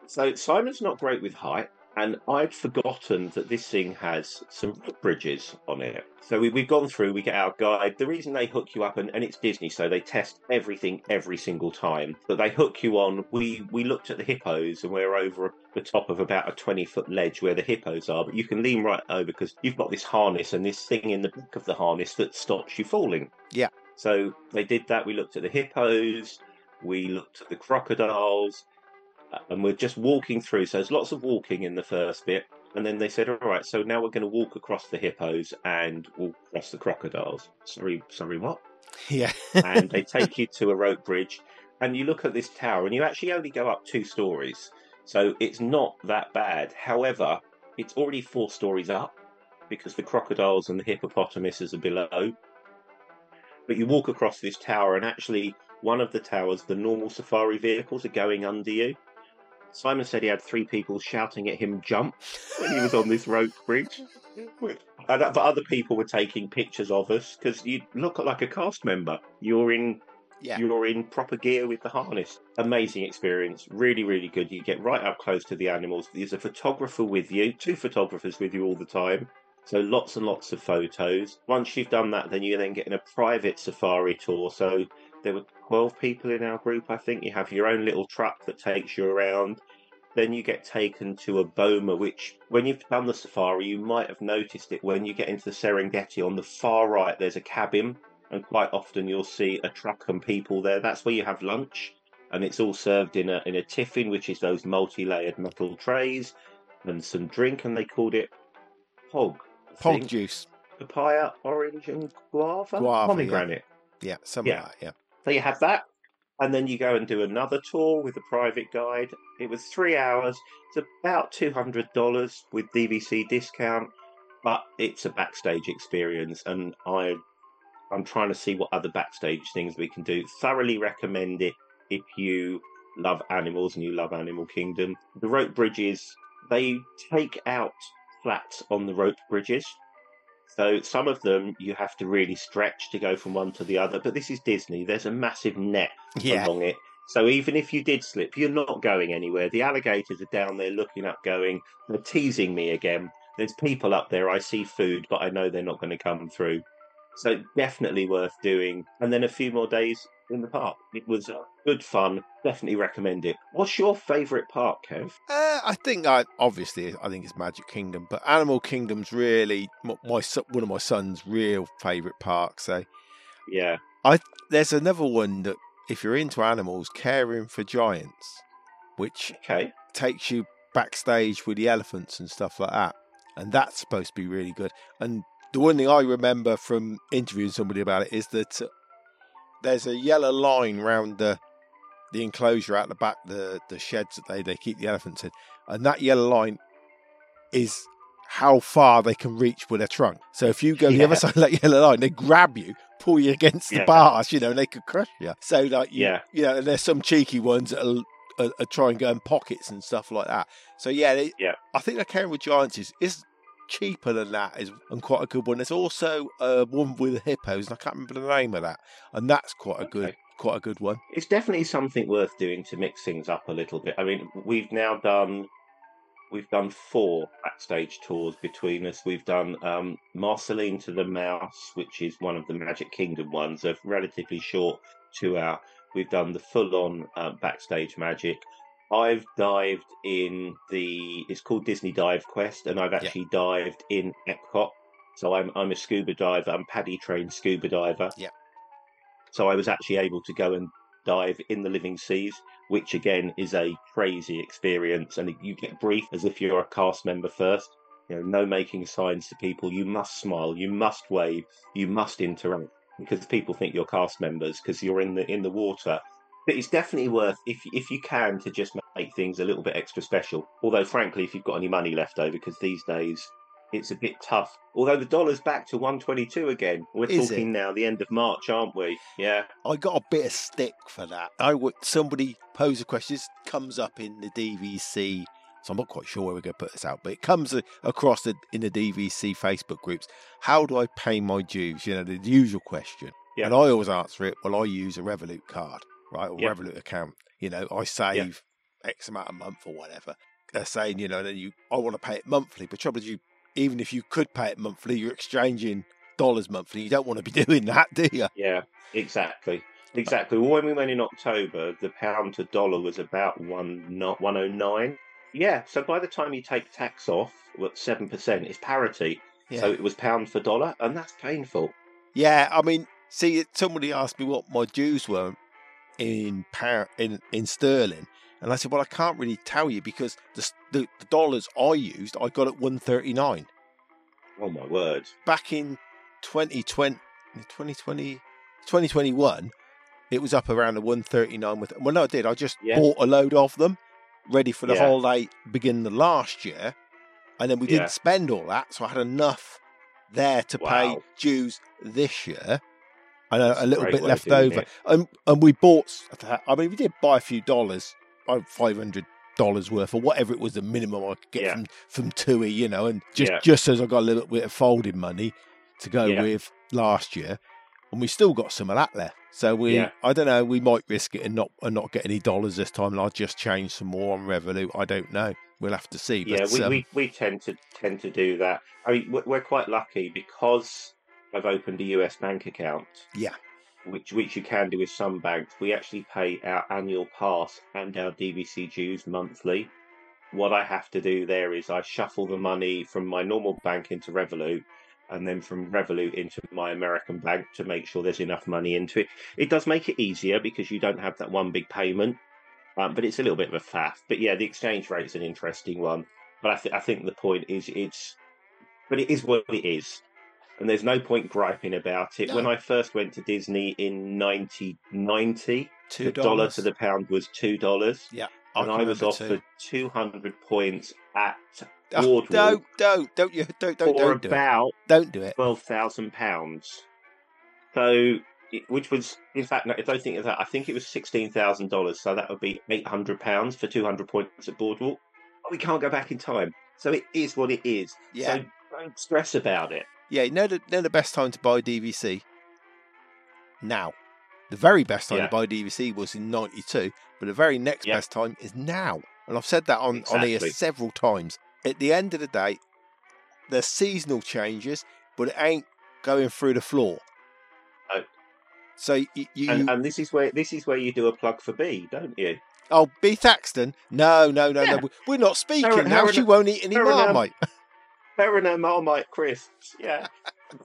So Simon's not great with height, And I'd forgotten that this thing has some bridges on it. So we, we've gone through, we get our guide. The reason they hook you up, and, and it's Disney, so they test everything every single time. But they hook you on. We we looked at the hippos, and we're over the top of about a 20 foot ledge where the hippos are. But you can lean right over because you've got this harness and this thing in the back of the harness that stops you falling. Yeah. So they did that. We looked at the hippos, we looked at the crocodiles, and we're just walking through. So there's lots of walking in the first bit. And then they said, all right, so now we're going to walk across the hippos and we'll cross the crocodiles. Sorry, sorry, what? Yeah. and they (laughs) take you to a rope bridge and you look at this tower and you actually only go up two stories so it's not that bad however it's already four stories up because the crocodiles and the hippopotamuses are below but you walk across this tower and actually one of the towers the normal safari vehicles are going under you simon said he had three people shouting at him jump when he was on this rope bridge and, but other people were taking pictures of us because you look like a cast member. You're in, Yeah. you're in proper gear with the harness. Amazing experience, really, really good. You get right up close to the animals. There's a photographer with you, two photographers with you all the time. So lots and lots of photos. Once you've done that, then you then get in a private safari tour. So there were 12 people in our group, I think. You have your own little truck that takes you around. Then you get taken to a boma, which, when you've done the safari, you might have noticed it. When you get into the Serengeti, on the far right, there's a cabin, and quite often you'll see a truck and people there. That's where you have lunch, and it's all served in a in a tiffin, which is those multi-layered metal trays, and some drink, and they called it pog. I Pog juice. papaya, orange, and guava, Guava, yeah. pomegranate. Yeah, something Yeah. like that. Yeah. So you have that, and then you go and do another tour with a private guide. It was three hours. It's about two hundred dollars with DVC discount, but it's a backstage experience, and I, I'm trying to see what other backstage things we can do. Thoroughly recommend it if you love animals and you love Animal Kingdom. The rope bridges they take out flats on the rope bridges. So some of them you have to really stretch to go from one to the other. But this is Disney. There's a massive net Yeah. along it. So even if you did slip, you're not going anywhere. The alligators are down there looking up, going, they're teasing me again. There's people up there. I see food, but I know they're not going to come through. So definitely worth doing. And then a few more days in the park. It was good fun. Definitely recommend it. What's your favourite park, Kev? Uh, I think I obviously I think it's Magic Kingdom, but Animal Kingdom's really my, my one of my son's real favourite parks. So Yeah. I there's another one that if you're into animals, Caring for Giants, which Okay. takes you backstage with the elephants and stuff like that, and that's supposed to be really good. And the one thing I remember from interviewing somebody about it is that uh, there's a yellow line round the the enclosure out the back, the the sheds that they they keep the elephants in, and that yellow line is how far they can reach with their trunk. So if you go the other side of that yellow line, they grab you, pull you against the Yeah. bars, you know, and they could crush you. So like, you, Yeah. you know, and there's some cheeky ones that'll uh, uh, try and go in pockets and stuff like that. So yeah, they, Yeah. I think the with Giants is is cheaper than that is and quite a good one. There's also uh, one with hippos, and I can't remember the name of that, and that's quite a good quite a good one. It's definitely something worth doing to mix things up a little bit. I mean, we've now done we've done four backstage tours between us. We've done um, Marceline to the Mouse, which is one of the Magic Kingdom ones, a relatively short two hour. We've done the full on uh, backstage magic. I've dived in the it's called Disney Dive Quest, and I've actually dived in Epcot. So I'm I'm a scuba diver. I'm PADI trained scuba diver. Yeah. So I was actually able to go and dive in the living seas, which again is a crazy experience. And you get briefed as if you're a cast member first. You know, no making signs to people. You must smile. You must wave. You must interact because people think you're cast members because you're in the in the water. But it's definitely worth if if you can to just make things a little bit extra special. Although, frankly, if you've got any money left over, because these days it's a bit tough. Although the dollar's back to 122 again. We're Is talking now the end of March, aren't we? Yeah. I got a bit of stick for that. I would somebody pose a question. This comes up in the DVC, so I'm not quite sure where we're going to put this out, but it comes across the, in the DVC Facebook groups. How do I pay my dues? You know, the usual question. Yeah. And I always answer it. Well, I use a Revolut card, right, or Yeah. Revolut account. You know, I save X amount a month or whatever. are saying, you know, that you I want to pay it monthly. But trouble is, you even if you could pay it monthly, you're exchanging dollars monthly. You don't want to be (laughs) doing that, do you? Yeah, exactly. Exactly. Well, when we went in October, the pound to dollar was about one not one oh nine. Yeah. So by the time you take tax off, what seven percent is parity. Yeah. So it was pound for dollar, and that's painful. Yeah, I mean, see, somebody asked me what my dues were in in in sterling, and I said, well, I can't really tell you because the the, the dollars I used, I got at 139. Oh my word! back in 2020, 2020 2021. It was up around the one thirty nine with. Well, no, I did. I just Yeah. bought a load of them, ready for the Yeah. holiday beginning the last year, and then we Yeah. didn't spend all that, so I had enough there to pay dues this year, and a, a little bit left over. it. And and we bought. I mean, we did buy a few dollars, five hundred dollars worth or whatever it was the minimum I could get Yeah. from from TUI, you know, and just Yeah. just as I got a little bit of folding money to go Yeah. with last year, and we still got some of that left. So we. I don't know, we might risk it and not and not get any dollars this time, and I'll just change some more on Revolut. I don't know. We'll have to see. Yeah, we, um, we, we tend to tend to do that. I mean, we're quite lucky because I've opened a US bank account. Yeah. which which you can do with some banks. We actually pay our annual pass and our DVC dues monthly. What I have to do there is I shuffle the money from my normal bank into Revolut, and then from Revolut into my American bank to make sure there's enough money into it. It does make it easier because you don't have that one big payment, um, but it's a little bit of a faff. But yeah, the exchange rate is an interesting one. But I, th- I think the point is it's, but it is what it is, and there's no point griping about it. When I first went to Disney in 1990, two the dollar to the pound was two dollars, Yeah, and I, was offered too. 200 points at Oh, Boardwalk don't, don't, don't you, don't, don't, for don't do it. about Don't do it. twelve thousand pounds. So, which was, in fact, no, I don't think of that. I think it was sixteen thousand dollars. So that would be eight hundred pounds for two hundred points at Boardwalk. But we can't go back in time, so it is what it is. Yeah. So don't stress about it. Yeah, you know the, know the best time to buy DVC? Now. The very best time Yeah. to buy DVC was in 92, but the very next Yeah. best time is now. And I've said that on, on here several times. At the end of the day, there's seasonal changes, but it ain't going through the floor. No. So you, you, And, and this is where this is where you do a plug for B, don't you? oh, B. Thaxton? No, no, no, Yeah. no. We're not speaking Her- now. her She won't eat any (laughs) her and, Marmite. Crisps, yeah.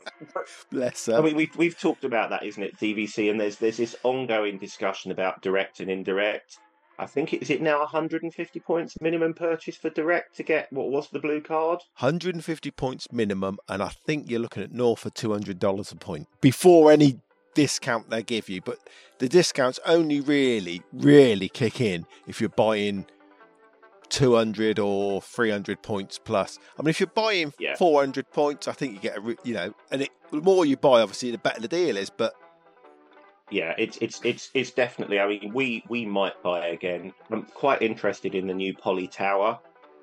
(laughs) Bless her. I mean, we've we've talked about that, isn't it? DVC, and there's there's this ongoing discussion about direct and indirect. I think it is it now 150 points minimum purchase for direct to get what was the blue card. 150 points minimum, and I think you're looking at north of $200 a point before any discount they give you. But the discounts only really, really kick in if you're buying 200 or 300 points plus. I mean, if you're buying Yeah. 400 points, I think you get a, you know, and it, the more you buy, obviously, the better the deal is. But Yeah, it's it's it's it's definitely. I mean, we we might buy again. I'm quite interested in the new Poly Tower.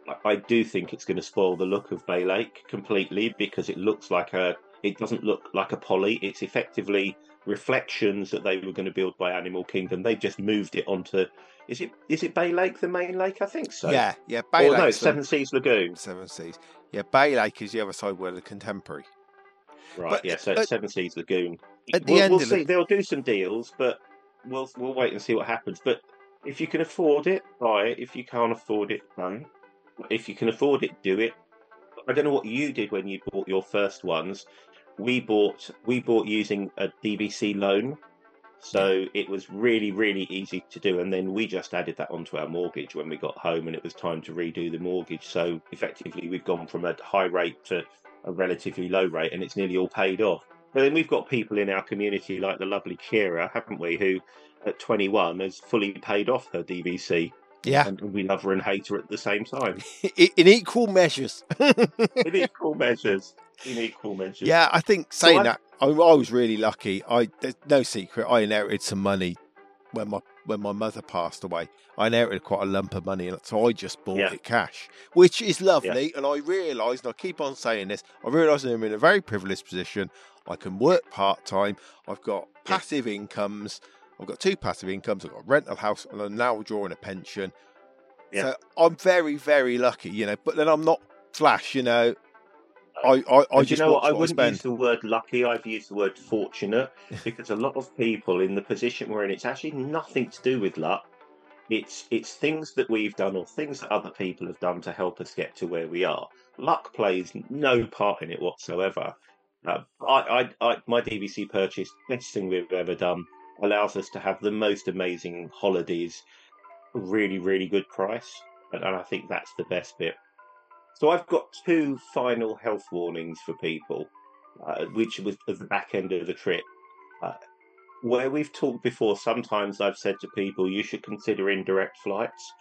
I- I do think it's going to spoil the look of Bay Lake completely because it looks like a. It doesn't look like a poly. It's effectively reflections that they were going to build by Animal Kingdom. They've just moved it onto. Is it is it Bay Lake the main lake? I think so. yeah, yeah, Bay Or no, it's Seven Seas Lagoon. Seven Seas. Yeah, Bay Lake is the other side where the contemporary. Right. But- yeah. So but- Seven Seas Lagoon. At the we'll, end we'll the- see. They'll do some deals, but we'll we'll wait and see what happens. But if you can afford it, buy it. If you can't afford it, don't. If you can afford it, do it. I don't know what you did when you bought your first ones. We bought we bought using a DVC loan, so it was really really easy to do. And then we just added that onto our mortgage when we got home, and it was time to redo the mortgage. So effectively, we've gone from a high rate to a relatively low rate, and it's nearly all paid off. But then we've got people in our community like the lovely Kira, haven't we, who at 21 has fully paid off her DVC, Yeah, and we love her and hate her at the same time. (laughs) in in equal measures. (laughs) in equal measures. In equal measures. Yeah, I think saying I- that, I, I was really lucky. I there's no secret. I inherited some money when my when my mother passed away. I inherited quite a lump of money, and so I just bought Yeah. it cash, which is lovely. And I realised, and I keep on saying this, I realised I'm in a very privileged position. I can work part time. I've got Yeah. passive incomes. I've got two passive incomes. I've got a rental house, and I'm now drawing a pension. Yeah. So I'm very, very lucky, you know. But then I'm not flash, you know. I, I, I just you know? I wouldn't spend. use the word lucky. I've used the word fortunate (laughs) because a lot of people in the position we're in, it's actually nothing to do with luck. It's it's things that we've done or things that other people have done to help us get to where we are. Luck plays no part in it whatsoever. Uh, I, I, I, my DVC purchase, best thing we've ever done, allows us to have the most amazing holidays, really, really good price, and, and I think that's the best bit. So I've got two final health warnings for people, uh, which was at the back end of the trip. Uh, where we've talked before, sometimes I've said to people, you should consider indirect flights.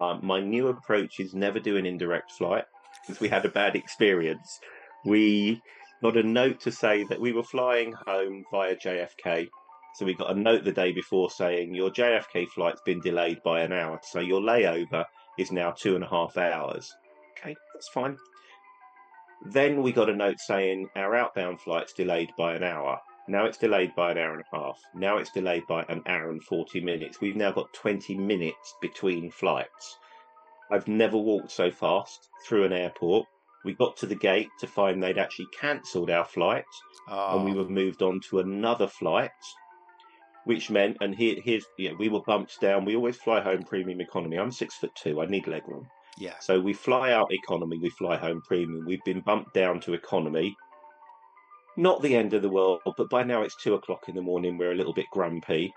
Um, my new approach is never do an indirect flight because we had a bad experience. We got a note to say that we were flying home via JFK. So we got a note the day before saying your JFK flight's been delayed by an hour. So your layover is now two and a half hours. Okay, that's fine. Then we got a note saying our outbound flight's delayed by an hour. Now it's delayed by an hour and a half. Now it's delayed by an hour and 40 minutes. We've now got 20 minutes between flights. I've never walked so fast through an airport. We got to the gate to find they'd actually cancelled our flight and we Ah, were moved on to another flight, which meant, and here, here's, know, we were bumped down. We always fly home premium economy. I'm six foot two. I need leg room. Yeah. So we fly out economy, we fly home premium. We've been bumped down to economy. Not the end of the world, but by now it's two o'clock in the morning. We're a little bit grumpy.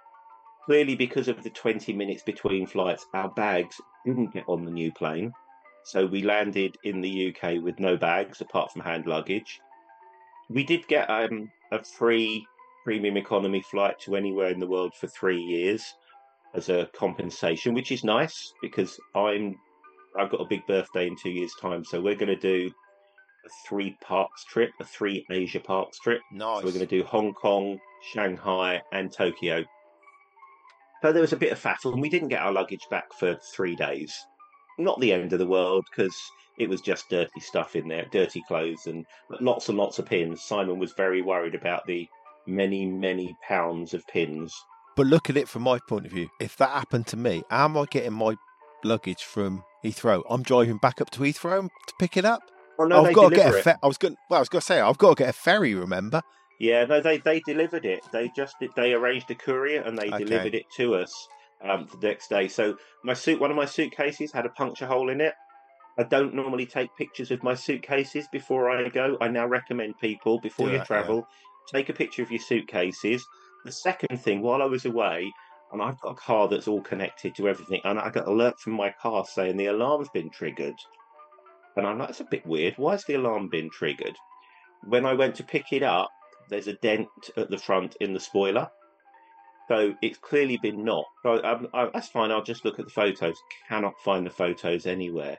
Clearly, because of the 20 minutes between flights, our bags didn't get on the new plane. So we landed in the UK with no bags apart from hand luggage. We did get um, a free premium economy flight to anywhere in the world for three years as a compensation, which is nice because I'm I've got a big birthday in two years' time, so we're going to do a three parks trip, a three Asia parks trip. Nice. So we're going to do Hong Kong, Shanghai, and Tokyo. So there was a bit of faffle, and we didn't get our luggage back for three days. Not the end of the world because it was just dirty stuff in there, dirty clothes, and lots and lots of pins. Simon was very worried about the many, many pounds of pins. But look at it from my point of view. If that happened to me, how am I getting my luggage from Heathrow? I'm driving back up to Heathrow to pick it up. Oh no, I've they got to get a it. fe- I was going. Well, I was going to say I've got to get a ferry. Remember? Yeah, no, they they delivered it. They just they arranged a courier and they Okay. delivered it to us um, the next day. So my suit, one of my suitcases had a puncture hole in it. I don't normally take pictures of my suitcases before I go. I now recommend people before Do you that, travel, take a picture of your suitcases. The second thing, while I was away, and I've got a car that's all connected to everything, and I got an alert from my car saying the alarm's been triggered. And I'm like, that's a bit weird. Why Why's the alarm been triggered? When I went to pick it up, there's a dent at the front in the spoiler. So it's clearly been knocked. So um, I, that's fine. I'll just look at the photos. Cannot find the photos anywhere.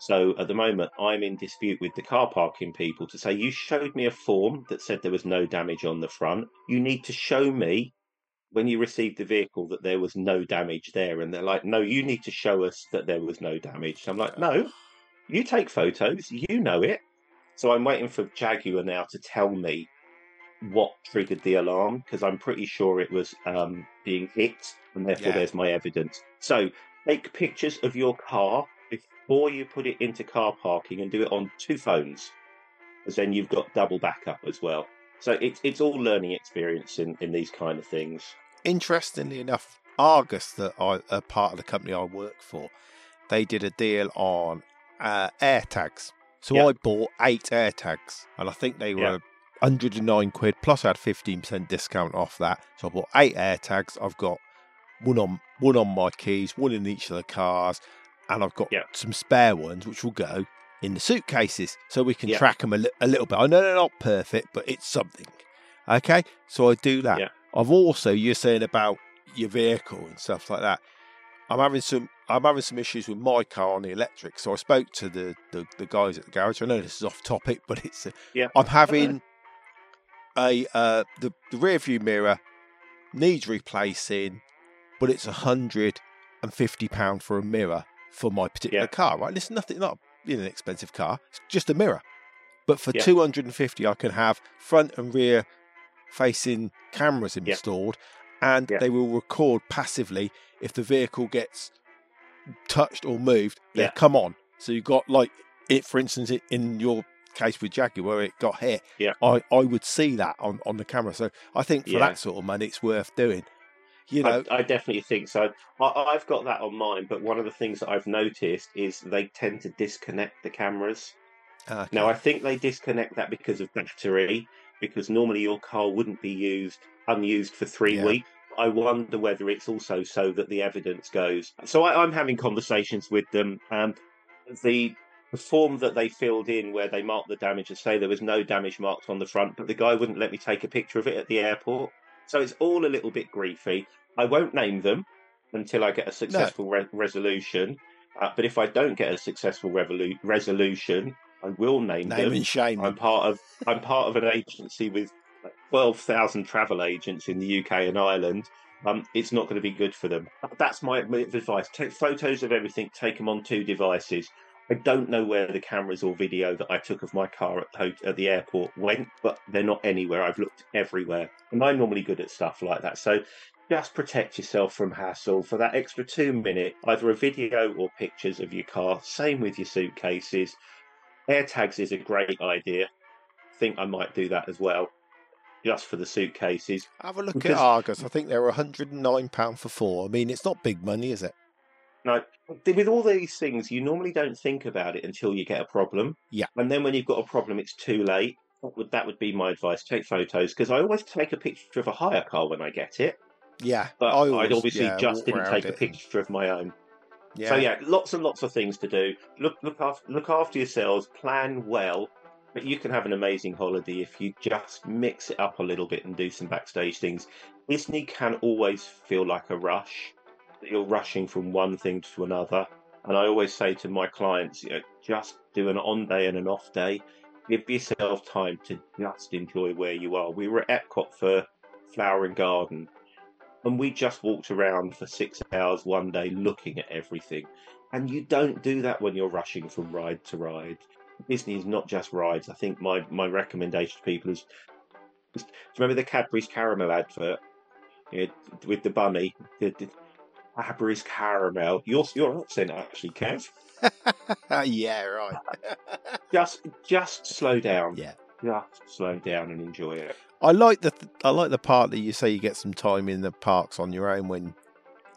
So at the moment, I'm in dispute with the car parking people to say, you showed me a form that said there was no damage on the front. You need to show me when you received the vehicle that there was no damage there. And they're like, no, you need to show us that there was no damage. So I'm like, no, you take photos. You know it. So I'm waiting for Jaguar now to tell me what triggered the alarm because I'm pretty sure it was um, being hit, and therefore Yeah. there's my evidence. So take pictures of your car before you put it into car parking and do it on two phones, because then you've got double backup as well. So it's it's all learning experience in, in these kind of things. Interestingly enough, Argos, that I a part of the company I work for, they did a deal on uh, air tags. So Yeah. I bought eight air tags, and I think they were 109 quid plus I had 15% discount off that. So I bought eight air tags. I've got one on one on my keys, one in each of the cars, and I've got Yeah. some spare ones which will go in the suitcases so we can Yeah. track them a, li- a little bit. I know they're not perfect, but it's something. Okay, so I do that. Yeah. I've also you're saying about your vehicle and stuff like that. I'm having some I'm having some issues with my car on the electric. So I spoke to the the, the guys at the garage. I know this is off topic, but it's uh, Yeah. I'm having a uh, the the rear view mirror needs replacing, but it's a hundred and fifty pound for a mirror for my particular Yeah. car. Right, it's nothing not know, an expensive car. It's just a mirror. But for Yeah. two hundred and fifty, I can have front and rear facing cameras Yeah. installed, and Yeah. they will record passively if the vehicle gets touched or moved, they Yeah. come on. So you've got like it, for instance, in your case with Jaguar where it got hit. Yeah. I, I would see that on, on the camera. So I think for Yeah. that sort of money, it's worth doing. You know, I, I definitely think so. I, I've got that on mine, but one of the things that I've noticed is they tend to disconnect the cameras. Ah, okay. Now, I think they disconnect that because of battery, because normally your car wouldn't be used unused for three Yeah. weeks. I wonder whether it's also so that the evidence goes. So I, I'm having conversations with them, and the the form that they filled in where they marked the damage and say there was no damage marked on the front, but the guy wouldn't let me take a picture of it at the airport. So it's all a little bit griefy. I won't name them until I get a successful re- resolution. Uh, but if I don't get a successful revolu- resolution, I will name, name them. and shame. I'm part of (laughs) I'm part of an agency with like twelve thousand travel agents in the UK and Ireland. Um, it's not going to be good for them. That's my advice. Take photos of everything. Take them on two devices. I don't know where the cameras or video that I took of my car at, ho- at the airport went, but they're not anywhere. I've looked everywhere, and I'm normally good at stuff like that. So just protect yourself from hassle for that extra two minute, either a video or pictures of your car. Same with your suitcases. AirTags is a great idea. I think I might do that as well, just for the suitcases. Have a look because- at Argos. I think they're £109 for four. I mean, it's not big money, is it? Now, with all these things, you normally don't think about it until you get a problem. Yeah. And then when you've got a problem, it's too late. That would, that would be my advice. Take photos because I always take a picture of a hire car when I get it, Yeah. but I always- would obviously yeah, just didn't take a picture of my own. Yeah. So yeah, lots and lots of things to do. Look, look after, look after yourselves. Plan well, but you can have an amazing holiday if you just mix it up a little bit and do some backstage things. Disney can always feel like a rush. You're rushing from one thing to another, and I always say to my clients, you know, just do an on day and an off day. Give yourself time to just enjoy where you are. We were at Epcot for Flower and Garden, and we just walked around for six hours one day looking at everything. And you don't do that when you're rushing from ride to ride. Disney is not just rides. I think my, my recommendation to people is, is you remember the Cadbury's caramel advert Yeah, with the bunny? The, the Cadbury's caramel. Your your accent actually, Kev. (laughs) yeah, right. (laughs) Just just slow down. Yeah. Just slow down and enjoy it. I like the I like the part that you say you get some time in the parks on your own when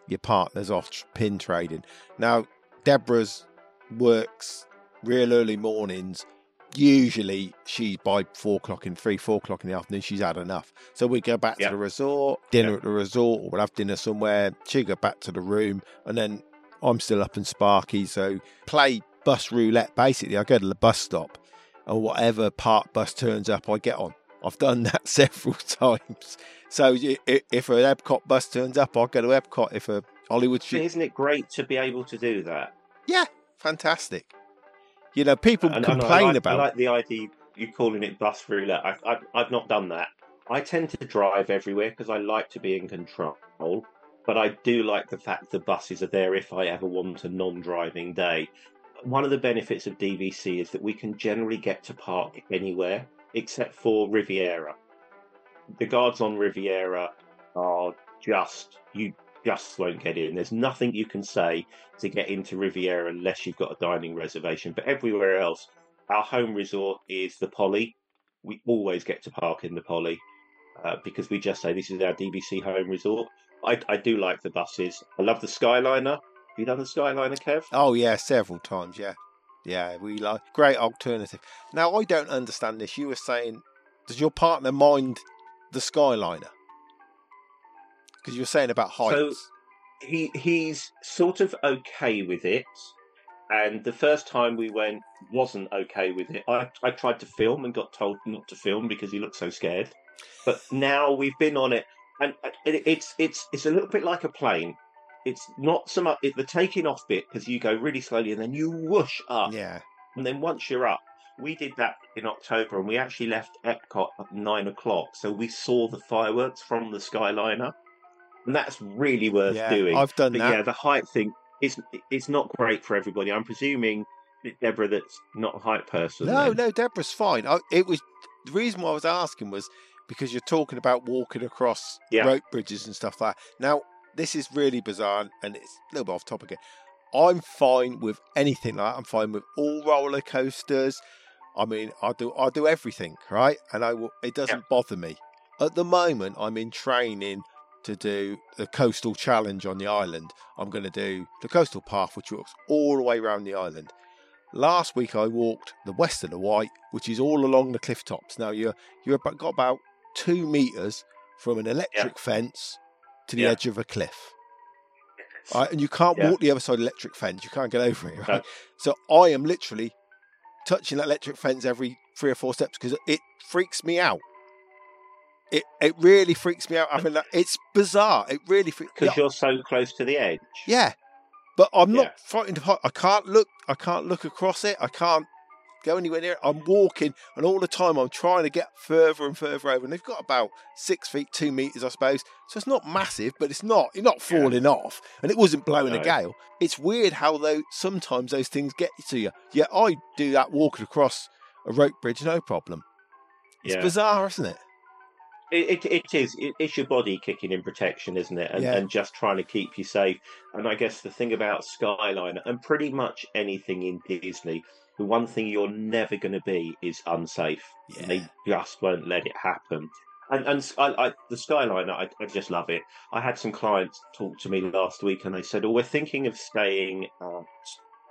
your partner's off tr- pin trading. Now, Deborah's works real early mornings. Usually, she's by four o'clock in three, four o'clock in the afternoon. She's had enough, so we go back Yeah. to the resort, dinner Yeah. at the resort, or we'll have dinner somewhere. She go back to the room, and then I'm still up and sparky. So play bus roulette. Basically, I go to the bus stop, and whatever park bus turns up, I get on. I've done (laughs) that several times. So if an Epcot bus turns up, I'll go to Epcot. If a Hollywood Isn't it great to be able to do that? yeah, fantastic. You know, people And- and I complain about. I like the idea you calling it bus roulette. I, I, I've not done that. I tend to drive everywhere because I like to be in control. But I do like the fact the buses are there if I ever want a non-driving day. One of the benefits of DVC is that we can generally get to park anywhere except for Riviera. The guards on Riviera are just you just won't get in. There's nothing you can say to get into Riviera unless you've got a dining reservation. But everywhere else, our home resort is the Poly. We always get to park in the Poly uh, because we just say this is our DVC home resort. I, I do like the buses. I love the Skyliner. Have you done the Skyliner, Kev? oh yeah, several times. Yeah, yeah, we like great alternative. Now I don't understand this. You were saying, does your partner mind the Skyliner? Because you were saying about heights. So he he's sort of okay with it. And the first time we went wasn't okay with it. I, I tried to film and got told not to film because he looked so scared. But now we've been on it, and it, it's it's it's a little bit like a plane. It's not so much the taking off bit because you go really slowly and then you whoosh up, yeah, and then once you're up, we did that in October, and we actually left Epcot at nine o'clock, so we saw the fireworks from the Skyliner, and that's really worth yeah, doing. I've done But that. yeah, the height thing is it's not great for everybody. I'm presuming Deborah, that's not a height person. No, then. no, Deborah's fine. I, it was the reason why I was asking was because you're talking about walking across Yeah. rope bridges and stuff like that. Now, this is really bizarre and it's a little bit off topic. again. I'm fine with anything like that. I'm fine with all roller coasters. I mean, I do I do everything right, and I will. It doesn't bother me. At the moment, I'm in training to do the coastal challenge on the island. I'm going to do the coastal path, which walks all the way around the island. Last week, I walked the west of the Wight, which is all along the cliff tops. Now you're you're about, got about two meters from an electric fence to the Yeah. edge of a cliff. Right, and you can't Yeah. walk the other side of the electric fence. You can't get over it. Right? No. So I am literally touching that electric fence every three or four steps because it freaks me out. It it really freaks me out having that. It's bizarre. It really freaks Because you're so close to the edge. yeah, but I'm Yeah. not frightened of height. I can't look. I can't look across it. I can't go anywhere near it. I'm walking, and all the time I'm trying to get further and further over. And they've got about six feet, two meters, I suppose. So it's not massive, but it's not. You're not Yeah. falling off, and it wasn't blowing a gale. It's weird how though sometimes those things get to you. Yeah, I do that walking across a rope bridge, no problem. It's Yeah. bizarre, isn't it? It, it, it is. It, it's your body kicking in protection, isn't it? And, Yeah. and just trying to keep you safe. And I guess the thing about Skyliner and pretty much anything in Disney, the one thing you're never going to be is unsafe. Yeah. They just won't let it happen. And, and I, I, the Skyliner, I, I just love it. I had some clients talk to me last week and they said, Oh, we're thinking of staying at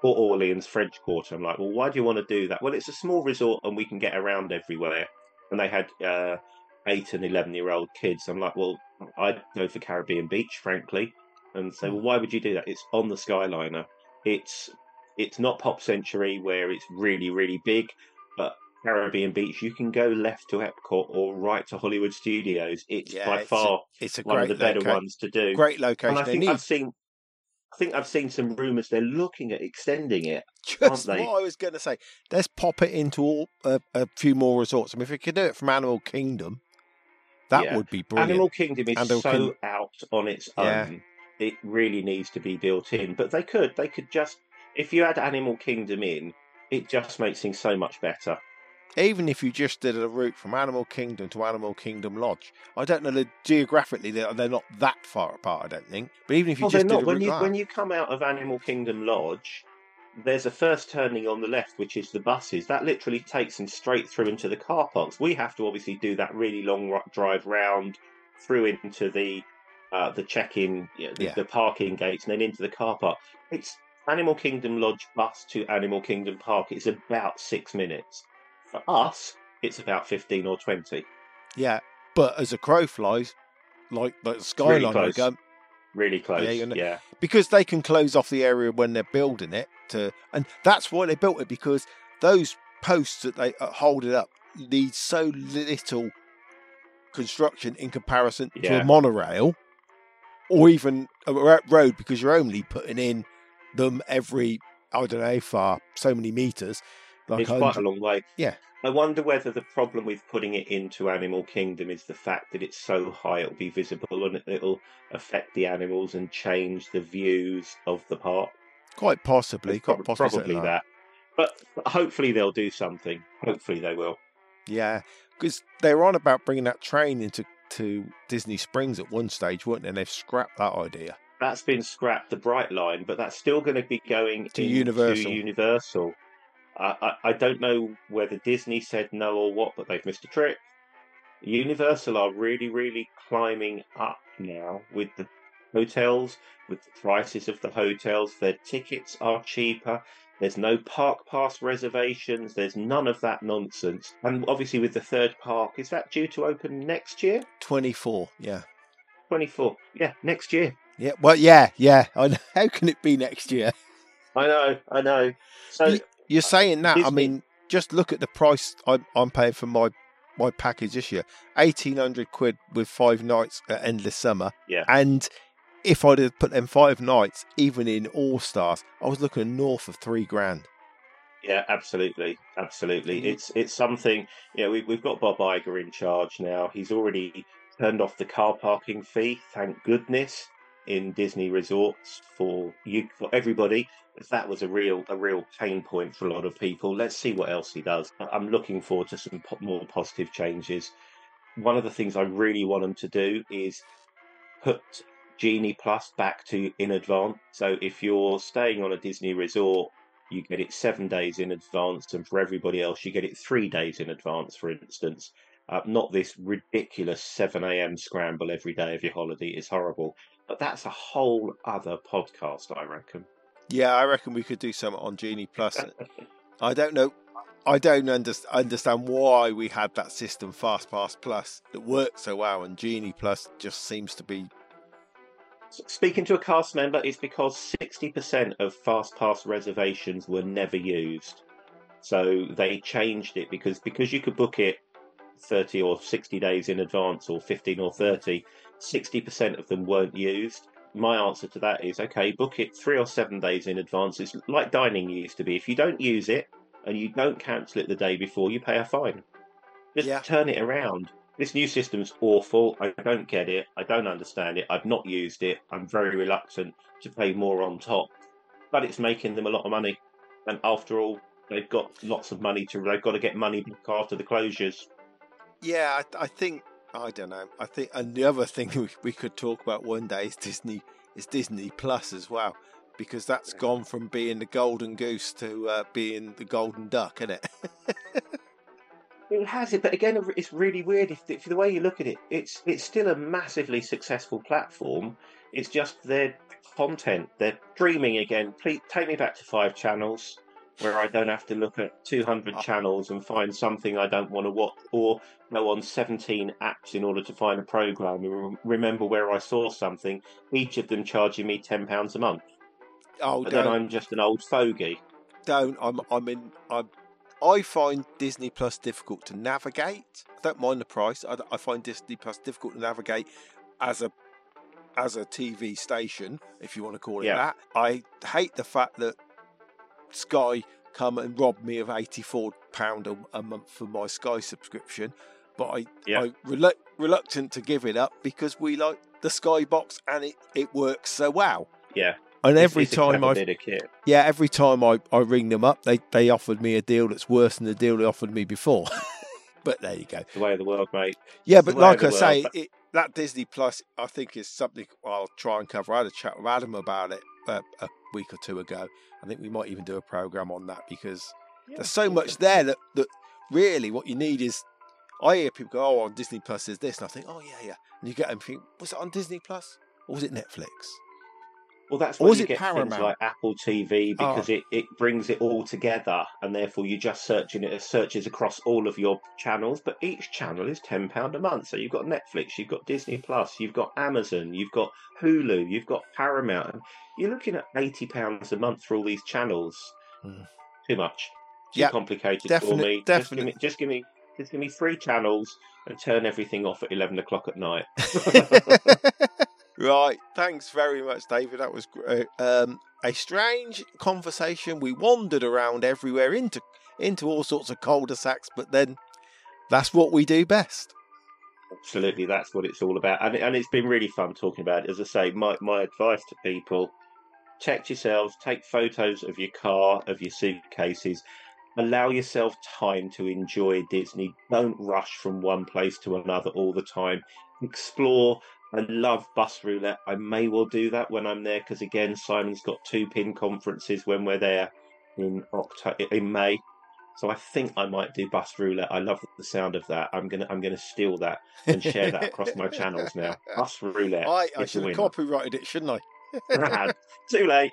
Port Orleans French Quarter. I'm like, Well, why do you want to do that? Well, it's a small resort and we can get around everywhere. And they had uh, eight and 11 year old kids. I'm like, Well, I'd go for Caribbean Beach, frankly. And say, Well, why would you do that? It's on the Skyliner. It's it's not Pop Century where it's really, really big, but Caribbean Beach, you can go left to Epcot or right to Hollywood Studios. It's Yeah, by it's a far It's a one of the better loca- ones to do. Great And location. I think I've seen, I think I've seen some rumours they're looking at extending it. (laughs) Just what I was going to say. Let's pop it into all, uh, a few more resorts. I mean, if we could do it from Animal Kingdom, that Yeah. would be brilliant. Animal Kingdom is Animal so King- out on its Yeah. own. It really needs to be built in. But they could, they could just, if you add Animal Kingdom in, it just makes things so much better. Even if you just did a route from Animal Kingdom to Animal Kingdom Lodge, I don't know geographically they're, they're not that far apart. I don't think. But even if you Well, they're just did a When route you like when you come out of Animal Kingdom Lodge, there's a first turning on the left, which is the buses. That literally takes them straight through into the car parks. We have to obviously do that really long drive round through into the uh, the check-in, yeah, the, Yeah. the parking gates, and then into the car park. It's Animal Kingdom Lodge bus to Animal Kingdom Park. It's about six minutes. For us, it's about fifteen or twenty. yeah, but as a crow flies, like Really Skyline, close. Really close. know- yeah. because they can close off the area when they're building it to and that's why they built it because those posts that they uh, hold it up need so little construction in comparison to a monorail or even a road because you're only putting in them every I don't know far so many meters like it's quite a long way. Yeah. I wonder whether the problem with putting it into Animal Kingdom is the fact that it's so high it'll be visible and it'll affect the animals and change the views of the park. quite possibly It's quite possibly probably like that. But hopefully they'll do something. Hopefully they will. Yeah, because they were on about bringing that train into to Disney Springs at one stage, weren't they? And they've scrapped that idea. That's been scrapped, the Brightline, but that's still going to be going To into Universal. Universal. I, I, I don't know whether Disney said no or what, but they've missed a trick. Universal are really, really climbing up now with the hotels, with the prices of the hotels. Their tickets are cheaper. There's no park pass reservations. There's none of that nonsense. And obviously, with the third park, is that due to open next year? Twenty four, yeah, 24. Yeah, next year. yeah. Well, yeah, yeah. (laughs) How can it be next year? I know, I know. So, You're saying that? I mean, just look at the price I'm, I'm paying for my my package this year. Eighteen hundred quid with five nights at Endless Summer. Yeah. and. If I'd have put them five nights, even in All Stars, I was looking north of three grand. Yeah, absolutely, absolutely. Mhm. It's it's something. You know, we, we've got Bob Iger in charge now. He's already turned off the car parking fee. Thank goodness in Disney resorts for you for everybody. That was a real a real pain point for a lot of people. Let's see what else he does. I'm looking forward to some po- more positive changes. One of the things I really want him to do is put Genie Plus back to in advance. So if you're staying on a Disney resort, you get it seven days in advance, and for everybody else, you get it three days in advance, for instance. Uh, not this ridiculous 7 a.m. scramble every day of your holiday. It's horrible. But that's a whole other podcast, I reckon. Yeah, I reckon we could do some on Genie Plus. (laughs) I don't know. I don't under, understand why we had that system Fast Pass Plus that worked so well, and Genie Plus just seems to be. Speaking to a cast member, it's because 60% of Fast Pass reservations were never used. So they changed it because because you could book it 30 or 60 days in advance or 15 or 30, 60% of them weren't used. My answer to that is okay, book it three or seven days in advance. It's like dining used to be. If you don't use it and you don't cancel it the day before, you pay a fine. Just Yeah. turn it around. This new system's awful. I don't get it. I don't understand it. I've not used it. I'm very reluctant to pay more on top. But it's making them a lot of money. And after all, they've got lots of money to. They've got to get money back after the closures. Yeah, I, I think I don't know. I think and the other (laughs) thing we, we could talk about one day is Disney is Disney Plus as well, because that's gone from being the golden goose to uh, being the golden duck, isn't it? (laughs) It has it, but again, it's really weird. If, if the way you look at it, it's it's still a massively successful platform. It's just their content. They're dreaming again. Please take me back to five channels, where I don't have to look at two hundred ah. channels and find something I don't want to watch, or go on seventeen apps in order to find a program and remember where I saw something. Each of them charging me ten pounds a month. oh, then I'm just an old fogey. don't. I'm I'm in. I'm, I find Disney Plus difficult to navigate. I don't mind the price. I, I find Disney Plus difficult to navigate as a as a TV station, if you want to call it Yeah. that. I hate the fact that Sky come and rob me of eighty four pound a, a month for my Sky subscription, but I Yeah. I relu- reluctant to give it up because we like the Sky box and it it works so well. Yeah. And every it's a time I bit of kit. yeah, every time I, I ring them up, they, they offered me a deal that's worse than the deal they offered me before. (laughs) but there you go. the way of the world, mate. Yeah, It's but like I the say, world. it, that Disney Plus, I think, is something I'll try and cover. I had a chat with Adam about it uh, a week or two ago. I think we might even do a program on that because there's so much there that, that really what you need is. I hear people go, "Oh, on Disney Plus is this," and I think, "Oh yeah, yeah," and you get them think, "Was it on Disney Plus or was it Netflix?" Well, that's was you it get Paramount? things like Apple TV Oh. because it, it brings it all together, and therefore you just searching it searches across all of your channels. But each channel is ten pound a month. So you've got Netflix, you've got Disney Plus, you've got Amazon, you've got Hulu, you've got Paramount. You're looking at eighty pounds a month for all these channels. Hmm. Too much. Too Yep, complicated for definite- me. definite. Just give me, just give me, just give me three channels and turn everything off at eleven o'clock at night. (laughs) (laughs) right. Thanks very much, David. That was great. Um, a strange conversation. We wandered around everywhere into into all sorts of cul-de-sacs, but then that's what we do best. Absolutely, that's what it's all about, and and it's been really fun talking about it. As I say, my my advice to people: check yourselves, take photos of your car, of your suitcases, allow yourself time to enjoy Disney. Don't rush from one place to another all the time. Explore. I love bus roulette. I may well do that when I'm there because again, Simon's got two pin conferences when we're there in October in May. So I think I might do bus roulette. I love the sound of that. I'm gonna I'm gonna steal that and share that across my channels now. (laughs) Bus roulette. I, I should have copyrighted it, shouldn't I? Rad. (laughs) (laughs) Too late.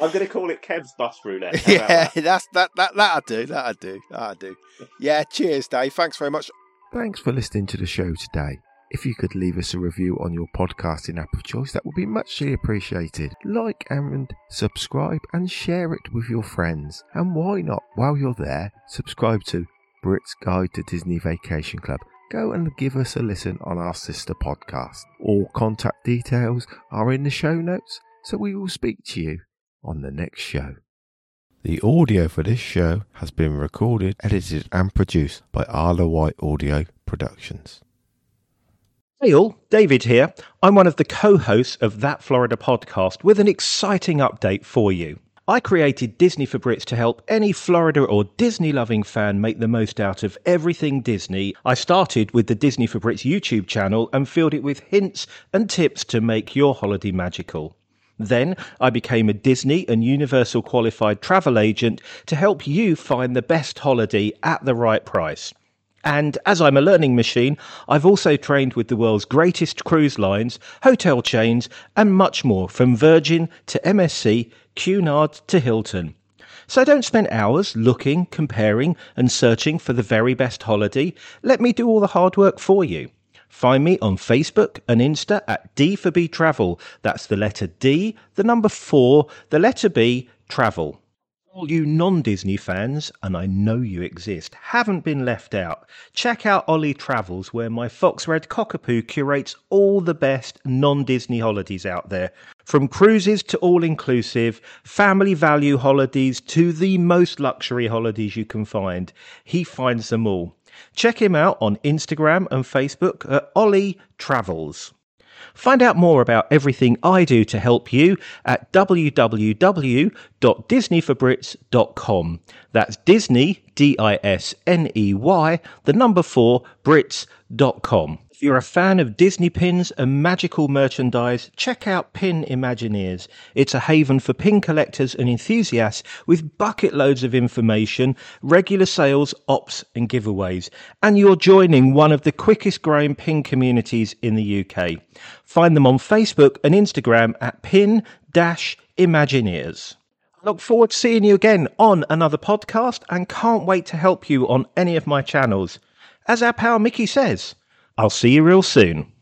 I'm gonna call it Kev's bus roulette. How yeah, that? that's that that that'll do. That'll do. That'll do. Yeah. Cheers, Dave. Thanks very much. Thanks for listening to the show today. If you could leave us a review on your podcasting app of choice, that would be muchly appreciated. Like and subscribe and share it with your friends. And why not, while you're there, subscribe to Brit's Guide to Disney Vacation Club. Go and give us a listen on our sister podcast. All contact details are in the show notes, so we will speak to you on the next show. The audio for this show has been recorded, edited, and produced by Arla White Audio Productions. Hey all, David here. I'm one of the co hosts of That Florida podcast with an exciting update for you. I created Disney for Brits to help any Florida or Disney loving fan make the most out of everything Disney. I started with the Disney for Brits YouTube channel and filled it with hints and tips to make your holiday magical. Then I became a Disney and Universal qualified travel agent to help you find the best holiday at the right price. And as I'm a learning machine, I've also trained with the world's greatest cruise lines, hotel chains, and much more from Virgin to MSC, Cunard to Hilton. So don't spend hours looking, comparing, and searching for the very best holiday. Let me do all the hard work for you. Find me on Facebook and Insta at D for B Travel. That's the letter D, the number four, the letter B, travel. All you non Disney fans, and I know you exist, haven't been left out. Check out Ollie Travels, where my Fox Red Cockapoo curates all the best non Disney holidays out there. From cruises to all inclusive, family value holidays to the most luxury holidays you can find. He finds them all. Check him out on Instagram and Facebook at Ollie Travels. Find out more about everything I do to help you at www.disneyforbrits.com. That's Disney, D I S N E Y, the number four, Brits.com. If you're a fan of Disney pins and magical merchandise, check out Pin Imagineers. It's a haven for pin collectors and enthusiasts with bucket loads of information, regular sales, ops, and giveaways. And you're joining one of the quickest growing pin communities in the UK. Find them on Facebook and Instagram at Pin Imagineers. Look forward to seeing you again on another podcast and can't wait to help you on any of my channels. As our pal Mickey says, I'll see you real soon.